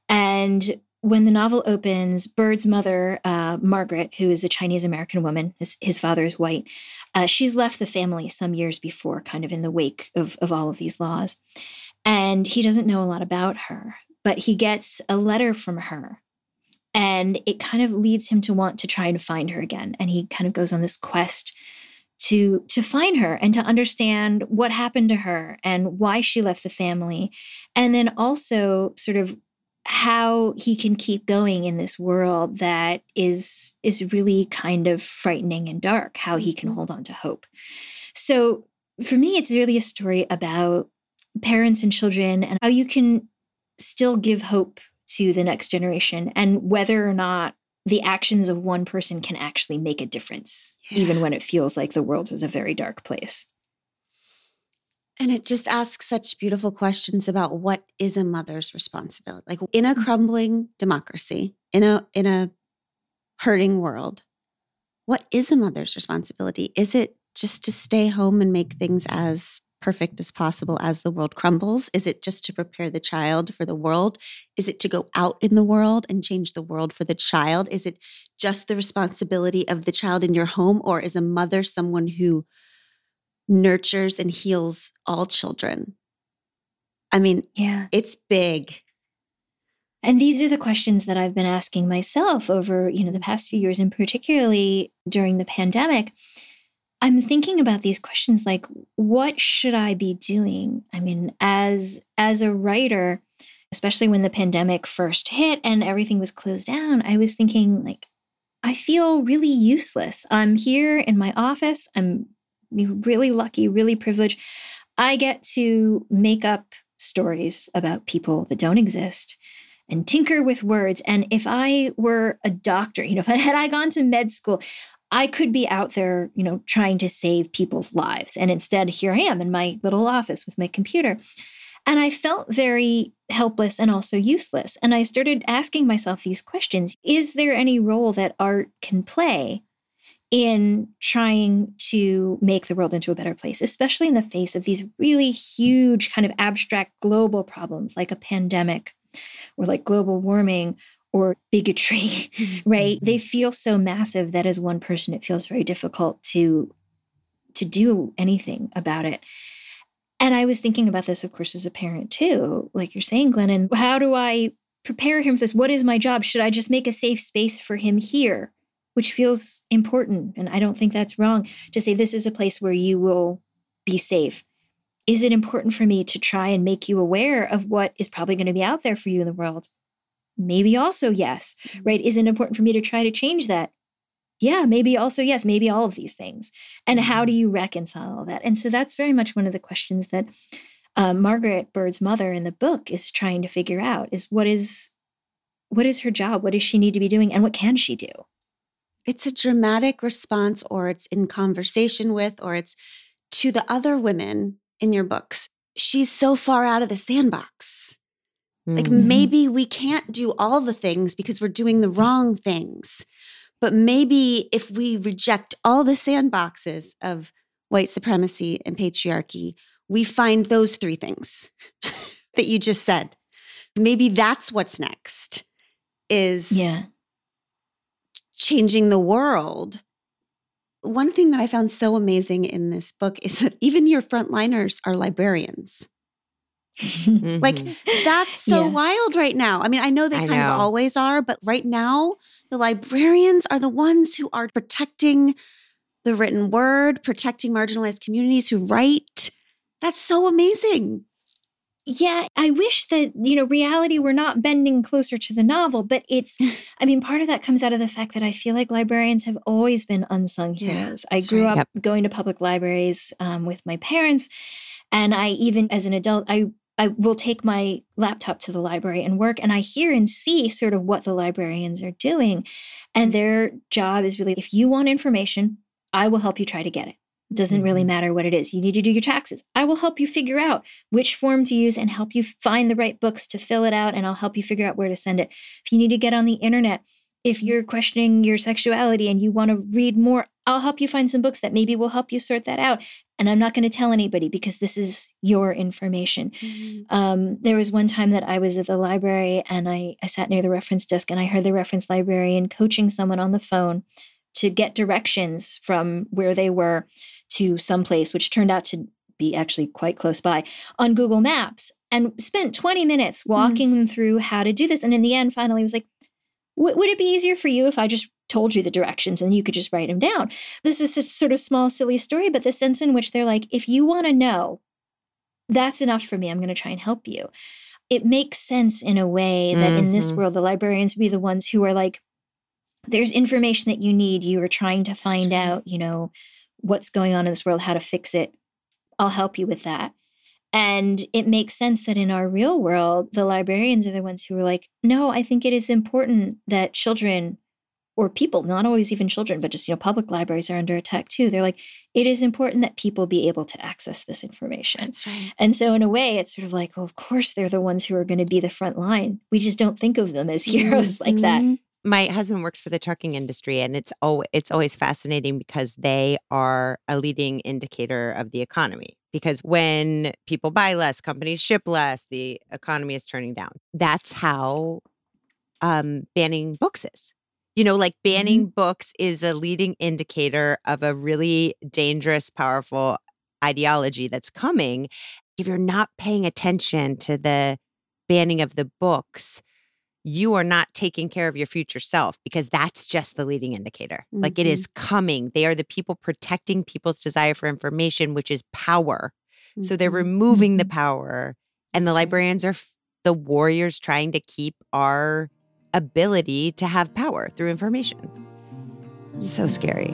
Speaker 3: And when the novel opens, Bird's mother, uh, Margaret, who is a Chinese American woman, his, his, father is white, uh, she's left the family some years before, kind of in the wake of, of all of these laws. And he doesn't know a lot about her, but he gets a letter from her. And it kind of leads him to want to try and find her again. And he kind of goes on this quest to to find her and to understand what happened to her and why she left the family and then also sort of how he can keep going in this world that is is really kind of frightening and dark how he can mm-hmm. hold on to hope so for me it's really a story about parents and children and how you can still give hope to the next generation and whether or not the actions of one person can actually make a difference, yeah. even when it feels like the world is a very dark place.
Speaker 2: And it just asks such beautiful questions about what is a mother's responsibility. Like in a mm-hmm. crumbling democracy, in a in a hurting world, what is a mother's responsibility? Is it just to stay home and make things as perfect as possible as the world crumbles? Is it just to prepare the child for the world? Is it to go out in the world and change the world for the child? Is it just the responsibility of the child in your home? Or is a mother someone who nurtures and heals all children? I mean, yeah, it's big.
Speaker 3: And these are the questions that I've been asking myself over, you know, the past few years and particularly during the pandemic I'm thinking about these questions like what should I be doing? I mean, as as a writer, especially when the pandemic first hit and everything was closed down, I was thinking like I feel really useless. I'm here in my office. I'm really lucky, really privileged. I get to make up stories about people that don't exist and tinker with words. And if I were a doctor, you know, if I, had I gone to med school, I could be out there, you know, trying to save people's lives. And instead, here I am in my little office with my computer. And I felt very helpless and also useless. And I started asking myself these questions Is there any role that art can play in trying to make the world into a better place, especially in the face of these really huge, kind of abstract global problems like a pandemic or like global warming or bigotry, right? Mm-hmm. They feel so massive that as one person, it feels very difficult to to do anything about it. And I was thinking about this, of course, as a parent too, like you're saying, Glennon. How do I prepare him for this? What is my job? Should I just make a safe space for him here? Which feels important. And I don't think that's wrong to say this is a place where you will be safe. Is it important for me to try and make you aware of what is probably going to be out there for you in the world? Maybe also yes, right? Is it important for me to try to change that? yeah, maybe also, yes, maybe all of these things. And how do mm-hmm. you reconcile all that? And so that's very much one of the questions that uh, Margaret Bird's mother in the book is trying to figure out is what is what is her job? What does she need to be doing? And what can she do?
Speaker 2: It's a dramatic response, or it's in conversation with, or it's to the other women in your books. She's so far out of the sandbox. Like mm-hmm. maybe we can't do all the things because we're doing the wrong things. But maybe if we reject all the sandboxes of white supremacy and patriarchy, we find those three things that you just said. Maybe that's what's next is
Speaker 3: yeah.
Speaker 2: changing the world. One thing that I found so amazing in this book is that even your frontliners are librarians. Like mm-hmm. that's so yeah. wild right now. I mean, I know they I kind know. of always are, but right now the librarians are the ones who are protecting the written word, protecting marginalized communities who write. That's so amazing.
Speaker 3: Yeah, I wish that, you know, reality were not bending closer to the novel, but it's, I mean, part of that comes out of the fact that I feel like librarians have always been unsung heroes. Yeah, I grew right. up yep. going to public libraries um, with my parents. And I, even as an adult, I I will take my laptop to the library and work, and I hear and see sort of what the librarians are doing. And their job is really if you want information, I will help you try to get it. It doesn't really mm-hmm. matter what it is. You need to do your taxes. I will help you figure out which form to use and help you find the right books to fill it out, and I'll help you figure out where to send it. If you need to get on the internet, if you're questioning your sexuality and you want to read more, I'll help you find some books that maybe will help you sort that out. And I'm not going to tell anybody because this is your information. Mm-hmm. Um, there was one time that I was at the library and I, I sat near the reference desk and I heard the reference librarian coaching someone on the phone to get directions from where they were to someplace, which turned out to be actually quite close by on Google Maps and spent 20 minutes walking mm-hmm. them through how to do this. And in the end, finally was like, would it be easier for you if I just told you the directions and you could just write them down. This is a sort of small, silly story, but the sense in which they're like, if you want to know, that's enough for me. I'm going to try and help you. It makes sense in a way that mm-hmm. in this mm-hmm. world, the librarians be the ones who are like, there's information that you need. You are trying to find right. out, you know, what's going on in this world, how to fix it. I'll help you with that. And it makes sense that in our real world, the librarians are the ones who are like, no, I think it is important that children or people, not always even children, but just, you know, public libraries are under attack too. They're like, it is important that people be able to access this information.
Speaker 2: That's right.
Speaker 3: And so, in a way, it's sort of like, well, of course, they're the ones who are going to be the front line. We just don't think of them as heroes mm-hmm. like that. Mm-hmm.
Speaker 4: My husband works for the trucking industry, and it's always, it's always fascinating because they are a leading indicator of the economy. Because when people buy less, companies ship less, the economy is turning down. That's how um, banning books is you know, like banning mm-hmm. books is a leading indicator of a really dangerous, powerful ideology that's coming. If you're not paying attention to the banning of the books, you are not taking care of your future self because that's just the leading indicator. Mm-hmm. Like it is mm-hmm. coming. They are the people protecting people's desire for information, which is power. Mm-hmm. So they're mm-hmm. removing the mm-hmm. power, and the librarians are f- the warriors trying to keep our ability to have power through information. So scary.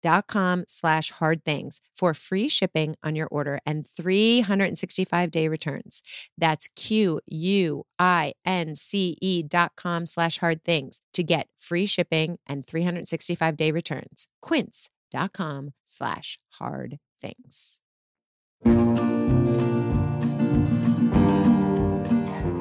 Speaker 4: quince.com slash hard things for free shipping on your order and 365 day returns. That's Q-U-I-N-C-E dot com slash hard things to get free shipping and 365 day returns. Quince.com slash hard things.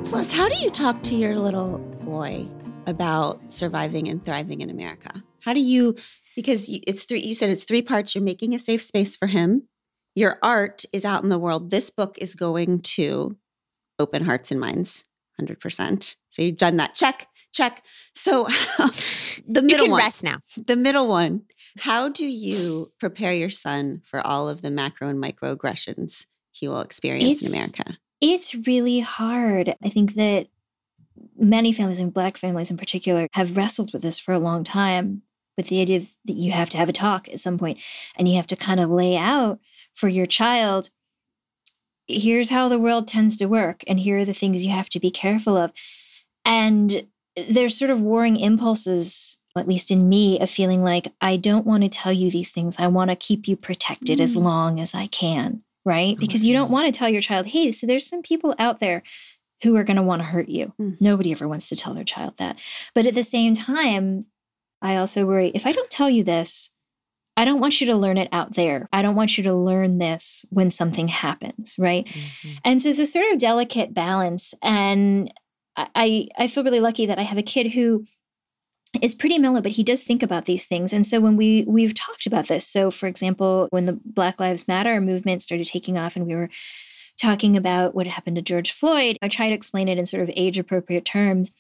Speaker 2: Celeste, how do you talk to your little boy about surviving and thriving in America? How do you, because you, it's three, you said it's three parts. You're making a safe space for him. Your art is out in the world. This book is going to open hearts and minds, 100%. So you've done that. Check, check. So the
Speaker 4: You
Speaker 2: middle
Speaker 4: can
Speaker 2: one,
Speaker 4: rest now.
Speaker 2: the middle one, how do you prepare your son for all of the macro and microaggressions he will experience in America?
Speaker 3: It's really hard. I think that many families and black families in particular have wrestled with this for a long time with the idea of, that you have to have a talk at some point and you have to kind of lay out for your child here's how the world tends to work and here are the things you have to be careful of. And there's sort of warring impulses at least in me of feeling like i don't want to tell you these things. I want to keep you protected as
Speaker 2: Mm.
Speaker 3: long as i can right? Because you don't want to tell your child hey so there's some people out there who are going to want to hurt you.
Speaker 2: Mm.
Speaker 3: nobody ever wants to tell their child that. But at the same time i also worry if i don't tell you this I don't want you to learn it out there. I don't want you to learn this when something happens, right? Mm-hmm. And so it's a sort of delicate balance. And I, I I feel really lucky that I have a kid who is pretty mellow, but he does think about these things. And so when we we've talked about this, so for example, when the Black Lives Matter movement started taking off and we were talking about what happened to George Floyd, I try to explain it in sort of age appropriate terms.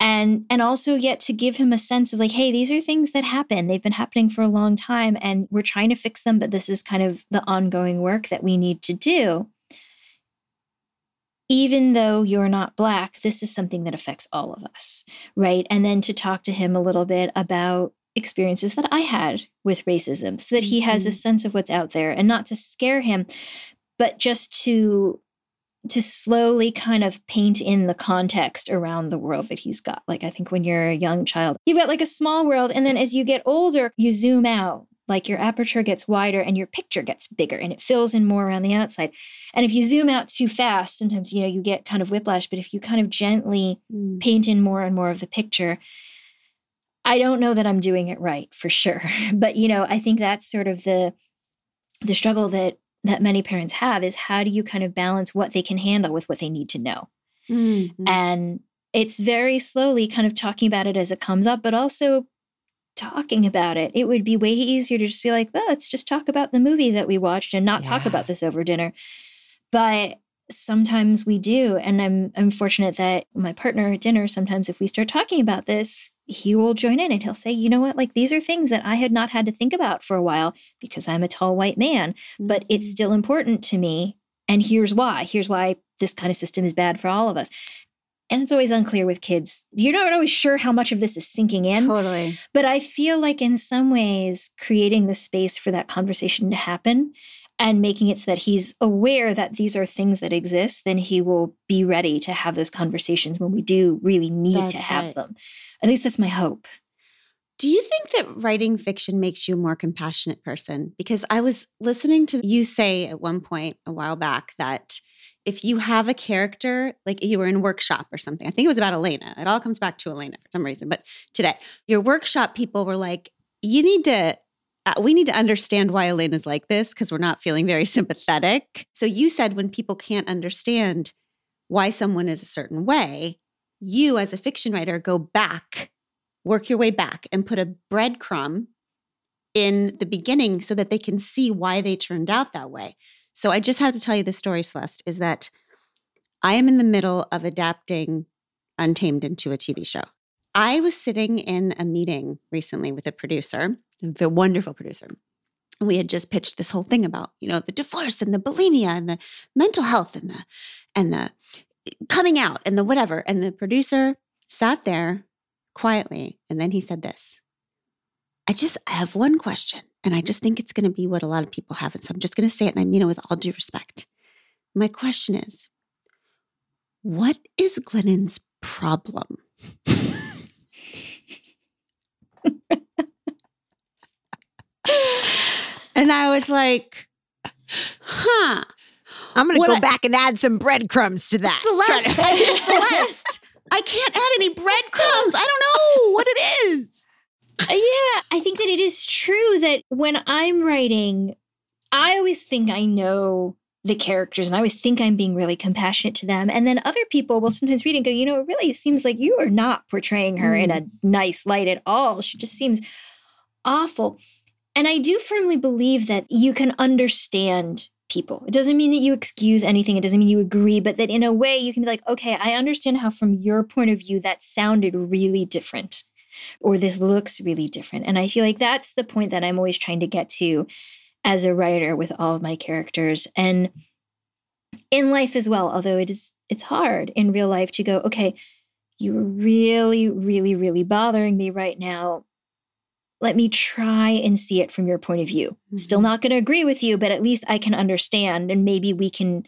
Speaker 3: And and also yet to give him a sense of like, hey, these are things that happen. They've been happening for a long time and we're trying to fix them, but this is kind of the ongoing work that we need to do even though you're not black, this is something that affects all of us, right? And then to talk to him a little bit about experiences that I had with racism so that he has a
Speaker 2: Mhm.
Speaker 3: sense of what's out there and not to scare him, but just to to slowly kind of paint in the context around the world that he's got. Like I think when you're a young child, you've got like a small world and then as you get older, you zoom out. Like your aperture gets wider and your picture gets bigger and it fills in more around the outside. And if you zoom out too fast, sometimes you know you get kind of whiplash, but if you kind of gently
Speaker 2: Mm.
Speaker 3: paint in more and more of the picture, I don't know that I'm doing it right for sure. But you know, I think that's sort of the the struggle that that many parents have is how do you kind of balance what they can handle with what they need to know?
Speaker 2: Mm. Mm.
Speaker 3: And it's very slowly kind of talking about it as it comes up, but also talking about it. It would be way easier to just be like, well, let's just talk about the movie that we watched and not talk about this over dinner. But sometimes we do. And I'm I'm fortunate that my partner at dinner, sometimes if we start talking about this, he will join in and he'll say, you know what, like these are things that I had not had to think about for a while because I'm a tall white man but it's
Speaker 2: Mhm.
Speaker 3: still important to me. And here's why. Here's why this kind of system is bad for all of us. And it's always unclear with kids. You're not always sure how much of this is sinking in.
Speaker 2: totally.
Speaker 3: But I feel like in some ways, creating the space for that conversation to happen and making it so that he's aware that these are things that exist, then he will be ready to have those conversations when we do really need to have
Speaker 2: right.
Speaker 3: them. At least that's my hope.
Speaker 2: Do you think that writing fiction makes you a more compassionate person? Because I was listening to you say at one point a while back that if you have a character, like you were in workshop or something, I think it was about Elena. It all comes back to Elena for some reason. But today, your workshop people were like, you need to uh, we need to understand why Elaine is like this because we're not feeling very sympathetic. So you said when people can't understand why someone is a certain way, you as a fiction writer go back, work your way back and put a breadcrumb in the beginning so that they can see why they turned out that way. So I just have to tell you the story, Celeste, is that I am in the middle of adapting Untamed into a TV show. I was sitting in a meeting recently with a producer, a wonderful producer. We had just pitched this whole thing about, you know, the divorce and the bulimia and the mental health and the and the coming out and the whatever. And the producer sat there quietly and then he said this. I just I have one question and I just think it's going to be what a lot of people have and so I'm just going to say it and I mean it with all due respect. My question is what is Glennon's problem? and I was like, huh.
Speaker 4: I'm going to
Speaker 2: What
Speaker 4: go
Speaker 2: I-
Speaker 4: back and add some breadcrumbs to that.
Speaker 2: Celeste,
Speaker 4: to-
Speaker 2: I just, Celeste, I can't add any breadcrumbs. I don't know what it is.
Speaker 3: Uh, yeah, I think that it is true that when I'm writing, I always think I know the characters and I always think I'm being really compassionate to them. And then other people will sometimes read and go, you know, it really seems like you are not portraying her in a nice light at all. She just seems awful. And I do firmly believe that you can understand people. It doesn't mean that you excuse anything, it doesn't mean you agree, but that in a way you can be like, okay, I understand how from your point of view that sounded really different or this looks really different. And I feel like that's the point that I'm always trying to get to as a writer with all of my characters and in life as well, although it is it's hard in real life to go, okay, you're really really really bothering me right now. Let me try and see it from your point of view. Still
Speaker 2: Mhm.
Speaker 3: not going to agree with you, but at least I can understand and maybe we can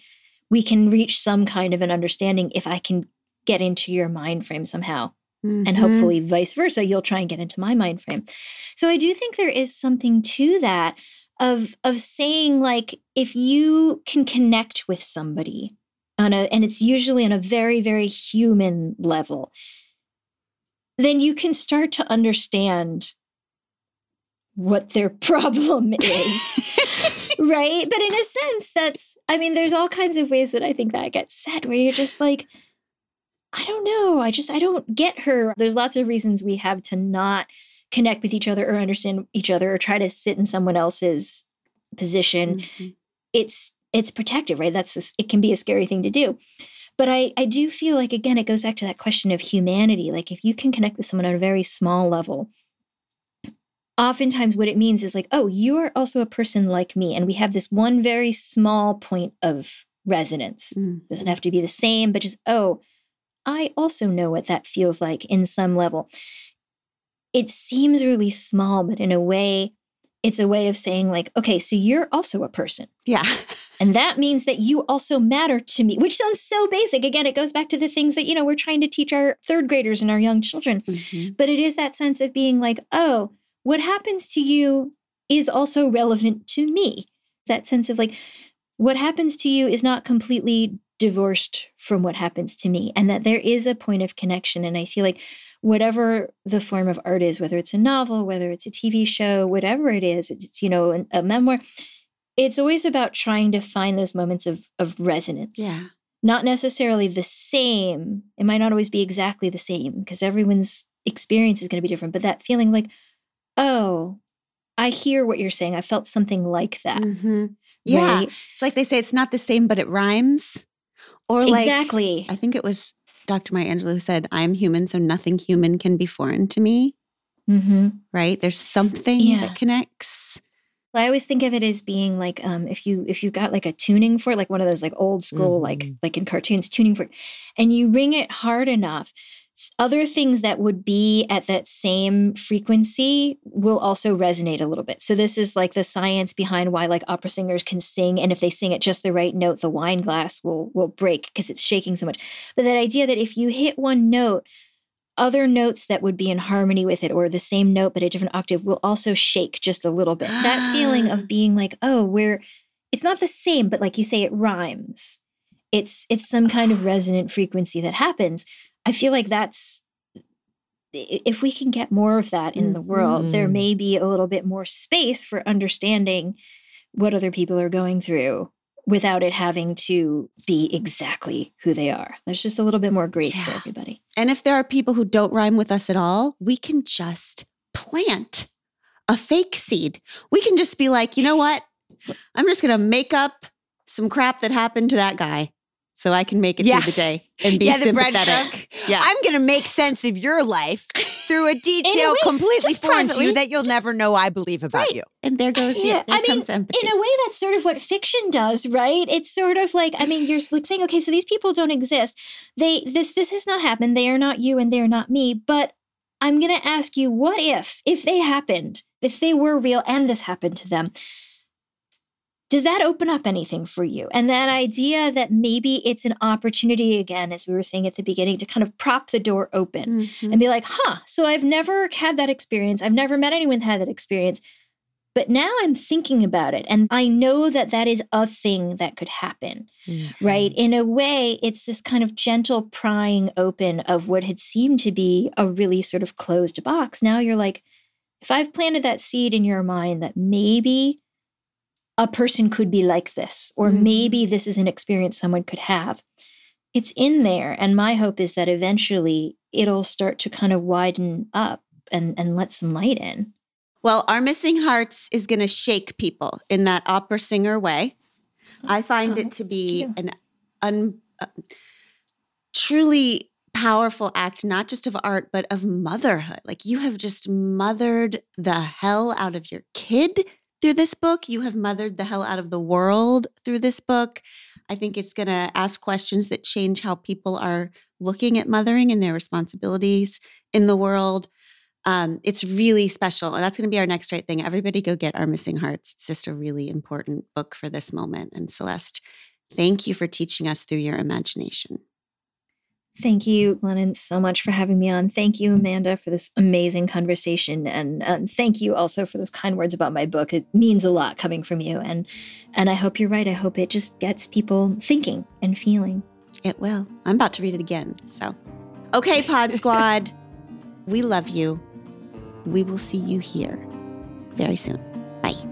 Speaker 3: we can reach some kind of an understanding if I can get into your mind frame somehow and
Speaker 2: Mhm.
Speaker 3: hopefully vice versa you'll try and get into my mind frame so i do think there is something to that of of saying like if you can connect with somebody on a and it's usually on a very very human level then you can start to understand what their problem is right but in a sense that's i mean there's all kinds of ways that i think that gets said where you're just like I don't know. I just I don't get her. There's lots of reasons we have to not connect with each other or understand each other or try to sit in someone else's position.
Speaker 2: Mhm.
Speaker 3: It's it's protective, right? That's a, it can be a scary thing to do. But I I do feel like again it goes back to that question of humanity. Like if you can connect with someone on a very small level, oftentimes what it means is like, "Oh, you are also a person like me and we have this one very small point of resonance."
Speaker 2: Mhm.
Speaker 3: doesn't have to be the same, but just, oh, I also know what that feels like in some level. It seems really small, but in a way, it's a way of saying, like, okay, so you're also a person.
Speaker 2: Yeah.
Speaker 3: And that means that you also matter to me, which sounds so basic. Again, it goes back to the things that, you know, we're trying to teach our third graders and our young children.
Speaker 2: Mhm.
Speaker 3: But it is that sense of being like, oh, what happens to you is also relevant to me. That sense of like, what happens to you is not completely divorced from what happens to me, and that there is a point of connection. And I feel like whatever the form of art is, whether it's a novel, whether it's a TV show, whatever it is, it's, you know, a memoir, it's always about trying to find those moments of, of resonance
Speaker 2: Yeah.
Speaker 3: not necessarily the same. It might not always be exactly the same because everyone's experience is going to be different. But that feeling like, oh, I hear what you're saying. I felt something like that.
Speaker 2: Mhm. Yeah.
Speaker 3: right?
Speaker 2: It's like they say it's not the same, but it rhymes. Or like
Speaker 3: exactly.
Speaker 2: I think it was Dr. Maya Angelou who said, I'm human, so nothing human can be foreign to me.
Speaker 3: hmm
Speaker 2: Right? There's something
Speaker 3: Yeah.
Speaker 2: that connects.
Speaker 3: I always think of it as being like um, if you if you got like a tuning fork, like one of those like old school like
Speaker 4: Mhm.
Speaker 3: like in cartoons tuning fork, and you ring it hard enough, other things that would be at that same frequency will also resonate a little bit. So this is like the science behind why like opera singers can sing, and if they sing at just the right note, the wine glass will will break because it's shaking so much. But that idea that if you hit one note other notes that would be in harmony with it or the same note but a different octave will also shake just a little bit. That feeling of being like, oh, we're it's not the same, but like you say, it rhymes. It's it's some kind of resonant frequency that happens. I feel like that's if we can get more of that in the world, there
Speaker 4: Mhm.
Speaker 3: may be a little bit more space for understanding what other people are going through without it having to be exactly who they are. There's just a little bit more grace for everybody.
Speaker 2: And if there are people who don't rhyme with us at all, we can just plant a fake seed. We can just be like, you know what? I'm just going to make up some crap that happened to that guy so I can make it
Speaker 4: Yeah.
Speaker 2: through the day and be
Speaker 4: yeah, the
Speaker 2: sympathetic. Yeah.
Speaker 4: I'm going to make sense of your life through a detail
Speaker 3: way,
Speaker 4: completely
Speaker 2: just
Speaker 4: foreign to you that you'll never know I believe about
Speaker 2: Right.
Speaker 4: you.
Speaker 2: And there goes the,
Speaker 3: Yeah,
Speaker 2: there
Speaker 3: I mean,
Speaker 2: empathy.
Speaker 3: in a way that's sort of what fiction does right it's sort of like i mean you're like saying okay so these people don't exist they this this has not happened they are not you and they're not me but i'm going to ask you what if if they happened if they were real and this happened to them does that open up anything for you and that idea that maybe it's an opportunity again as we were saying at the beginning to kind of prop the door open
Speaker 2: Mhm.
Speaker 3: and be like, huh, so I've never had that experience. I've never met anyone that had that experience. But now I'm thinking about it and I know that that is a thing that could happen, right? In a way, it's this kind of gentle prying open of what had seemed to be a really sort of closed box. Now you're like, if I've planted that seed in your mind that maybe a person could be like this, or
Speaker 2: Mhm.
Speaker 3: maybe this is an experience someone could have, it's in there. And my hope is that eventually it'll start to kind of widen up and, and let some light in.
Speaker 2: Well, Our Missing Hearts is going to shake people in that opera singer way. I find
Speaker 3: Oh,
Speaker 2: it to be an un, uh, truly powerful act, not just of art, but of motherhood. Like you have just mothered the hell out of your kid through this book. You have mothered the hell out of the world through this book. I think it's going to ask questions that change how people are looking at mothering and their responsibilities in the world. Um, it's really special. And that's going to be our next right thing. Everybody go get Our Missing Hearts. It's just a really important book for this moment. And Celeste, thank you for teaching us through your imagination.
Speaker 3: Thank you, Glennon, so much for having me on. Thank you, Amanda, for this amazing conversation, and um, thank you also for those kind words about my book. It means a lot coming from you, and and I hope you're right. I hope it just gets people thinking and feeling.
Speaker 2: It will. I'm about to read it again. So, okay, Pod Squad, we love you. We will see you here very soon. Bye.